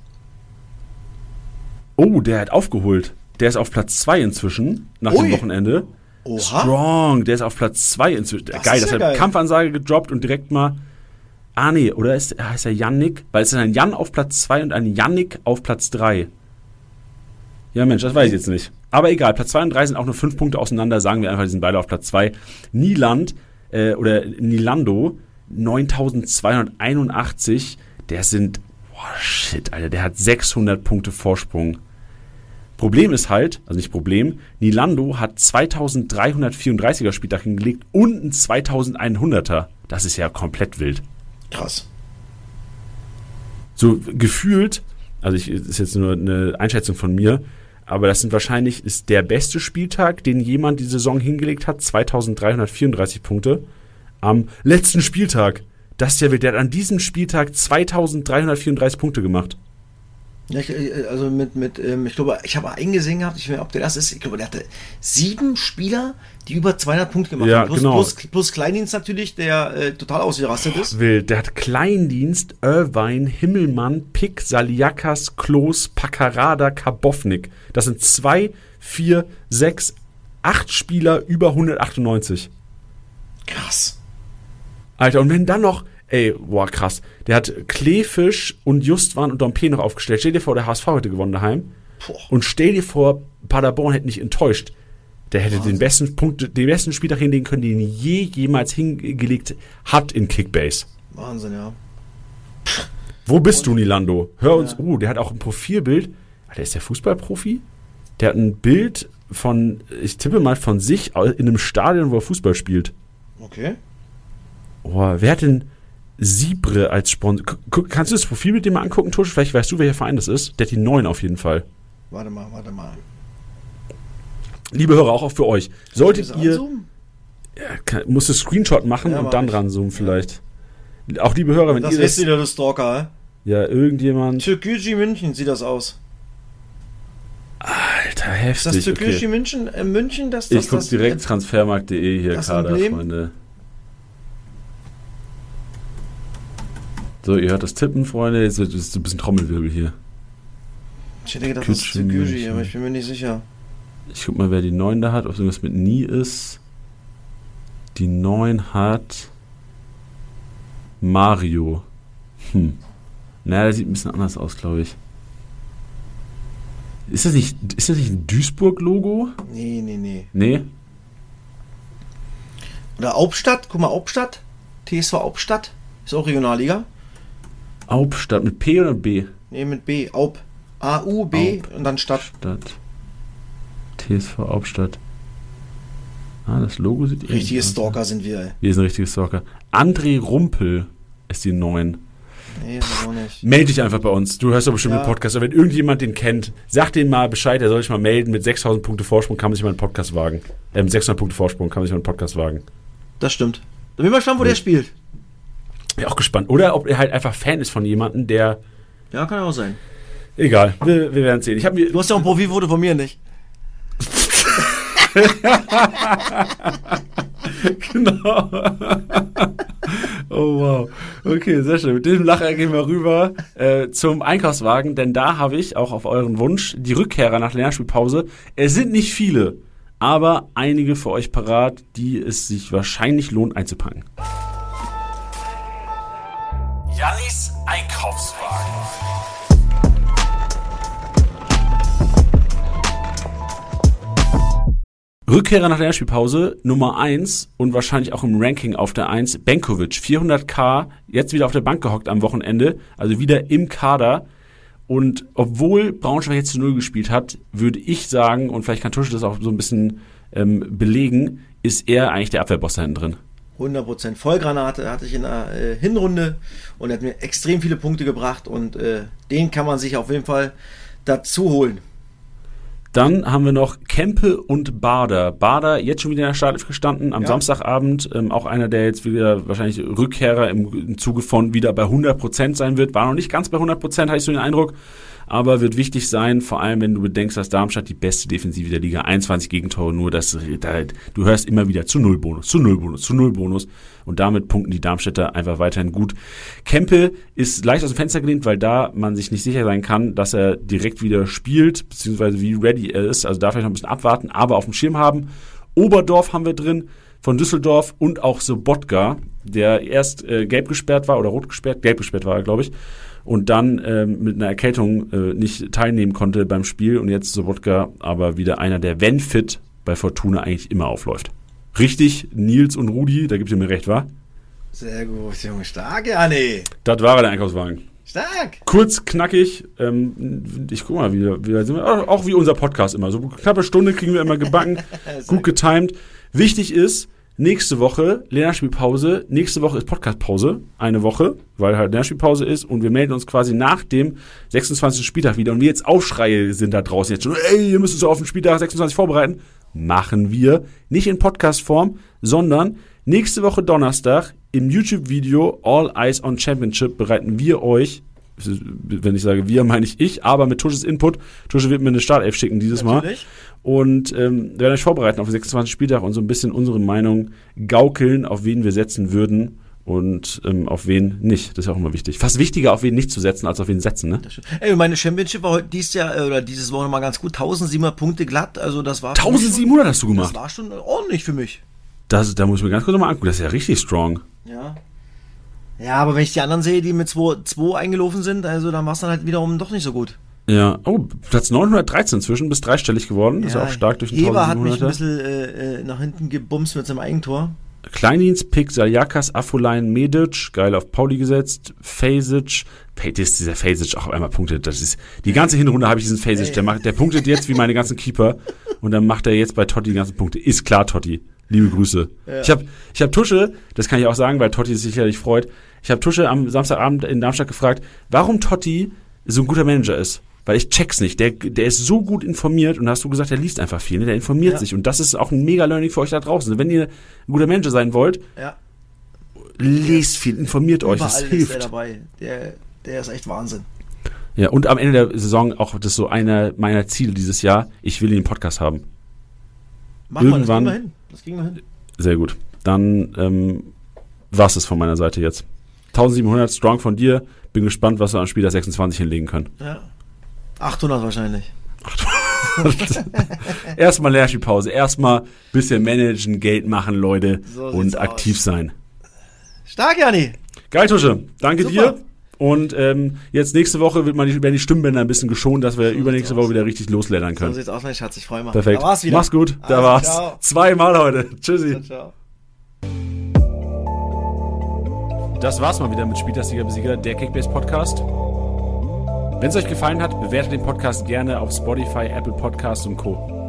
[SPEAKER 1] Oh, der hat aufgeholt. Der ist auf Platz 2 inzwischen, nach
[SPEAKER 2] Ui.
[SPEAKER 1] dem Wochenende.
[SPEAKER 2] Oha.
[SPEAKER 1] Strong, der ist auf Platz 2 inzwischen.
[SPEAKER 2] Das
[SPEAKER 1] geil, das
[SPEAKER 2] ja
[SPEAKER 1] hat
[SPEAKER 2] geil.
[SPEAKER 1] Kampfansage gedroppt und direkt mal. Ah, nee, oder ist, heißt er Yannick? Weil es ist ein Jan auf Platz 2 und ein Yannick auf Platz 3. Ja, Mensch, das weiß ich jetzt nicht. Aber egal, Platz 2 und 3 sind auch nur 5 Punkte auseinander. Sagen wir einfach, die sind beide auf Platz 2. Nieland äh, oder Nilando 9281. Der sind, boah, shit, Alter, der hat 600 Punkte Vorsprung. Problem ist halt, also nicht Problem, Nilando hat 2334er Spieltag hingelegt und ein 2100er. Das ist ja komplett wild.
[SPEAKER 2] Krass.
[SPEAKER 1] So gefühlt, also ich, ist jetzt nur eine Einschätzung von mir, aber das sind wahrscheinlich, ist der beste Spieltag, den jemand die Saison hingelegt hat, 2334 Punkte. Am letzten Spieltag. Das ist ja wild, der hat an diesem Spieltag 2334 Punkte gemacht.
[SPEAKER 2] Ich, äh, also mit, mit ähm, ich glaube, ich habe eingesehen gehabt, ich weiß nicht, ob der das ist, ich glaube, der hatte sieben Spieler, die über 200 Punkte gemacht
[SPEAKER 1] Ja,
[SPEAKER 2] haben. Plus,
[SPEAKER 1] genau.
[SPEAKER 2] plus, plus Kleindienst natürlich, der äh, total ausgerastet ist.
[SPEAKER 1] Wild. Der hat Kleindienst, Irvine, Himmelmann, Pick, Saliakas, Klos, Pakarada, Kabovnik. Das sind zwei, vier, sechs, acht Spieler über 198.
[SPEAKER 2] Krass.
[SPEAKER 1] Alter, und wenn dann noch, ey, boah, krass. Der hat Kleefisch und Justwan und Dompe noch aufgestellt. Stell dir vor, der HSV hätte gewonnen daheim.
[SPEAKER 2] Boah.
[SPEAKER 1] Und stell dir vor, Paderborn hätte nicht enttäuscht. Der hätte den besten Punkt, den besten Spieltag hinlegen können, den je jemals hingelegt hat in Kickbase.
[SPEAKER 2] Wahnsinn, ja.
[SPEAKER 1] Wo bist du, Nilando? Hör uns. Oh, der hat auch ein Profilbild. Alter, ist der Fußballprofi? Der hat ein Bild von, ich tippe mal, von sich in einem Stadion, wo er Fußball spielt.
[SPEAKER 2] Okay.
[SPEAKER 1] Oh, wer hat denn Sibre als Sponsor? Kannst du das Profil mit dem mal angucken, Tusch? Vielleicht weißt du, welcher Verein das ist. Der hat die 9 auf jeden Fall.
[SPEAKER 2] Warte mal, warte mal.
[SPEAKER 1] Liebe Hörer, auch für euch. Solltet ihr, ja, kann, musst du Screenshot machen
[SPEAKER 2] Ja,
[SPEAKER 1] und dann ranzoomen vielleicht. Auch liebe Hörer, wenn
[SPEAKER 2] Das
[SPEAKER 1] ihr
[SPEAKER 2] ist
[SPEAKER 1] das,
[SPEAKER 2] wieder der Stalker,
[SPEAKER 1] ja, irgendjemand,
[SPEAKER 2] hä? Türkgücü München sieht das aus.
[SPEAKER 1] alter,
[SPEAKER 2] Ist das
[SPEAKER 1] heftig,
[SPEAKER 2] Türkgücü
[SPEAKER 1] okay.
[SPEAKER 2] München, äh, München, das, das
[SPEAKER 1] Ich guck
[SPEAKER 2] das,
[SPEAKER 1] direkt transfermarkt.de hier, Kader,
[SPEAKER 2] Emblem?
[SPEAKER 1] Freunde. So, ihr hört das Tippen, Freunde. Jetzt ist es ein bisschen Trommelwirbel hier.
[SPEAKER 2] Ich hätte gedacht, das ist
[SPEAKER 1] München.
[SPEAKER 2] aber ich bin mir nicht sicher.
[SPEAKER 1] Ich guck mal, wer die 9 da hat, ob es irgendwas mit Nie ist. Die 9 hat Mario. Hm. Naja, der sieht ein bisschen anders aus, glaube ich. Ist das nicht, ist das nicht ein Duisburg-Logo?
[SPEAKER 2] Nee, nee, nee.
[SPEAKER 1] Nee.
[SPEAKER 2] Oder Hauptstadt, guck mal, Hauptstadt. TSV Hauptstadt. Ist auch Regionalliga.
[SPEAKER 1] Hauptstadt mit P oder B?
[SPEAKER 2] Nee, mit B. Aup. A-U-B und dann Stadt.
[SPEAKER 1] Stadt. TSV Hauptstadt. Ah, das Logo sieht ähnlich
[SPEAKER 2] Richtige. Stalker sind wir, ey.
[SPEAKER 1] Wir sind richtige Stalker. André Rumpel ist die 9.
[SPEAKER 2] Nee, auch nicht.
[SPEAKER 1] Meld dich einfach bei uns. Du hörst doch bestimmt
[SPEAKER 2] Ja.
[SPEAKER 1] den Podcast. Aber wenn irgendjemand den kennt, sag dem mal Bescheid, er soll sich mal melden. Mit 6000 Punkte Vorsprung kann man sich mal einen Podcast wagen. Äh, mit 600 Punkte Vorsprung kann man sich mal einen Podcast wagen.
[SPEAKER 2] Das stimmt. Da bin ich mal gespannt, wo der spielt.
[SPEAKER 1] Bin auch gespannt. Oder ob er halt einfach Fan ist von jemandem, der.
[SPEAKER 2] Ja, kann auch sein.
[SPEAKER 1] Egal, wir, wir werden sehen. Ich habe mir.
[SPEAKER 2] Du hast ja auch ein Profilfoto von mir nicht. [LAUGHS]
[SPEAKER 1] Genau. oh wow. Okay, sehr schön. Mit diesem Lacher gehen wir rüber äh, zum Einkaufswagen, denn da habe ich auch auf euren Wunsch die Rückkehrer nach Länderspielpause. Es sind nicht viele, aber einige für euch parat, die es sich wahrscheinlich lohnt einzupacken. Jannis Einkaufswagen. Rückkehrer nach der Länderspielpause Nummer 1 und wahrscheinlich auch im Ranking auf der 1, Benkovic, 400k, jetzt wieder auf der Bank gehockt am Wochenende, also wieder im Kader. Und obwohl Braunschweig jetzt zu Null gespielt hat, würde ich sagen, und vielleicht kann Tusche das auch so ein bisschen ähm, belegen, ist er eigentlich der Abwehrboss da hinten drin.
[SPEAKER 2] 100% Vollgranate hatte ich in der äh, Hinrunde und er hat mir extrem viele Punkte gebracht und äh, den kann man sich auf jeden Fall dazu holen.
[SPEAKER 1] Dann haben wir noch Kempe und Bader. Bader jetzt schon wieder in der Startelf gestanden, am
[SPEAKER 2] Ja.
[SPEAKER 1] Samstagabend. Ähm, auch einer, der jetzt wieder wahrscheinlich Rückkehrer im, im Zuge von wieder bei 100% sein wird. War noch nicht ganz bei 100%, hatte ich so den Eindruck. Aber wird wichtig sein, vor allem wenn du bedenkst, dass Darmstadt die beste Defensive der Liga, 21 Gegentore, nur das, da, du hörst immer wieder zu Null Bonus, zu Null Bonus, zu Null Bonus. Und damit punkten die Darmstädter einfach weiterhin gut. Kempe ist leicht aus dem Fenster gelehnt, weil da man sich nicht sicher sein kann, dass er direkt wieder spielt, beziehungsweise wie ready er ist. Also da vielleicht noch ein bisschen abwarten, aber auf dem Schirm haben. Oberdorf haben wir drin von Düsseldorf und auch Sobotka, der erst äh, gelb gesperrt war oder rot gesperrt, gelb gesperrt war er, glaube ich, und dann ähm, mit einer Erkältung äh, nicht teilnehmen konnte beim Spiel und jetzt Sobotka aber wieder einer, der, wenn fit, bei Fortuna eigentlich immer aufläuft. Richtig, Nils und Rudi, da gibt ihr mir recht, wa?
[SPEAKER 2] Sehr gut, Junge. Stark, ja, nee.
[SPEAKER 1] Das war er, der Einkaufswagen.
[SPEAKER 2] Stark.
[SPEAKER 1] Kurz, knackig. Ähm, ich guck mal, wie, wie sind wir. Auch wie unser Podcast immer. So knappe Stunde kriegen wir immer gebacken. [LAUGHS] gut getimed. Wichtig ist, nächste Woche Länderspielpause. Nächste Woche ist Podcastpause. Eine Woche, weil halt Länderspielpause ist. Und wir melden uns quasi nach dem 26. Spieltag wieder. Und wir jetzt Aufschreie sind da draußen jetzt schon. Ey, ihr müsst uns auf den Spieltag 26 vorbereiten. Machen wir. Nicht in Podcast-Form, sondern nächste Woche Donnerstag im YouTube-Video All Eyes on Championship bereiten wir euch Wenn ich sage wir, meine ich ich, aber mit Tusches Input. Tusche wird mir eine Startelf schicken dieses Mal.
[SPEAKER 2] Natürlich.
[SPEAKER 1] Und ähm, wir werden euch vorbereiten auf den 26. Spieltag und so ein bisschen unsere Meinung gaukeln, auf wen wir setzen würden und ähm, auf wen nicht. Das ist auch immer wichtig. Fast wichtiger, auf wen nicht zu setzen, als auf wen setzen, ne?
[SPEAKER 2] Ey, meine Championship war heute dieses Jahr äh, oder dieses Woche mal ganz gut. 1700 Punkte glatt. Also das war. für mich
[SPEAKER 1] 1700 hast du
[SPEAKER 2] Schon, das
[SPEAKER 1] gemacht.
[SPEAKER 2] war schon ordentlich für mich.
[SPEAKER 1] Das, da muss ich mir ganz kurz nochmal angucken. Das ist ja richtig strong.
[SPEAKER 2] Ja. Ja, aber wenn ich die anderen sehe, die mit 2 eingelaufen sind, also dann war es dann halt wiederum doch nicht so gut.
[SPEAKER 1] Ja. Oh, Platz 913 inzwischen, bis dreistellig geworden. ist
[SPEAKER 2] ja,
[SPEAKER 1] auch stark durch den
[SPEAKER 2] Eber hat mich ein
[SPEAKER 1] 1700er.
[SPEAKER 2] bisschen äh, äh, nach hinten gebumst mit seinem Eigentor.
[SPEAKER 1] Kleindienst, Pick, Saljakas, Afolein, Medic, geil auf Pauli gesetzt, Fasic, ist dieser Fasic auch einmal punktet. Das ist, die ganze Hinrunde habe ich diesen Fasic, der macht, der punktet jetzt wie meine ganzen Keeper und dann macht er jetzt bei Totti die ganzen Punkte. Ist klar, Totti. Liebe Grüße. Ich habe ich hab Tusche, das kann ich auch sagen, weil Totti sich sicherlich freut. Ich habe Tusche am Samstagabend in Darmstadt gefragt, warum Totti so ein guter Manager ist. Weil ich check's nicht. Der, der ist so gut informiert und hast du gesagt, der liest einfach viel. Ne? Der informiert
[SPEAKER 2] Ja.
[SPEAKER 1] sich. Und das ist auch ein mega Learning für euch da draußen. Wenn ihr ein guter Manager sein wollt,
[SPEAKER 2] Ja,
[SPEAKER 1] lest viel, informiert euch. Das
[SPEAKER 2] ist der
[SPEAKER 1] hilft.
[SPEAKER 2] dabei. Der, der ist echt Wahnsinn.
[SPEAKER 1] Ja, und am Ende der Saison auch das ist so einer meiner Ziele dieses Jahr. Ich will im Podcast haben.
[SPEAKER 2] Mach mal,
[SPEAKER 1] Irgendwann-
[SPEAKER 2] das kriegen wir hin. Das kriegen wir hin.
[SPEAKER 1] Sehr gut. Dann ähm, war's es von meiner Seite jetzt. 1700 strong von dir. Bin gespannt, was wir am Spiel der 26 hinlegen können.
[SPEAKER 2] Ja. 800 wahrscheinlich. [LAUGHS]
[SPEAKER 1] Erstmal Lärchenpause. Erstmal bisschen managen, Geld machen, Leute.
[SPEAKER 2] So
[SPEAKER 1] und aktiv
[SPEAKER 2] aus.
[SPEAKER 1] sein.
[SPEAKER 2] Stark, Jani.
[SPEAKER 1] Geil, Tusche. Danke
[SPEAKER 2] Super.
[SPEAKER 1] dir. Und ähm, jetzt nächste Woche wird man die, werden die Stimmbänder ein bisschen geschont, dass wir übernächste
[SPEAKER 2] sieht's
[SPEAKER 1] Woche
[SPEAKER 2] aus.
[SPEAKER 1] wieder richtig loslädern
[SPEAKER 2] So
[SPEAKER 1] können.
[SPEAKER 2] sieht's aus, mein Schatz. Ich freue mich.
[SPEAKER 1] Perfekt.
[SPEAKER 2] Da war's wieder.
[SPEAKER 1] Mach's gut. Da
[SPEAKER 2] Also,
[SPEAKER 1] war's.
[SPEAKER 2] ciao.
[SPEAKER 1] Zweimal heute. Tschüssi.
[SPEAKER 2] Ciao.
[SPEAKER 1] Das war's mal wieder mit Spieltagsliga Besieger, der Kickbase Podcast. Wenn es euch gefallen hat, bewertet den Podcast gerne auf Spotify, Apple Podcasts und Co.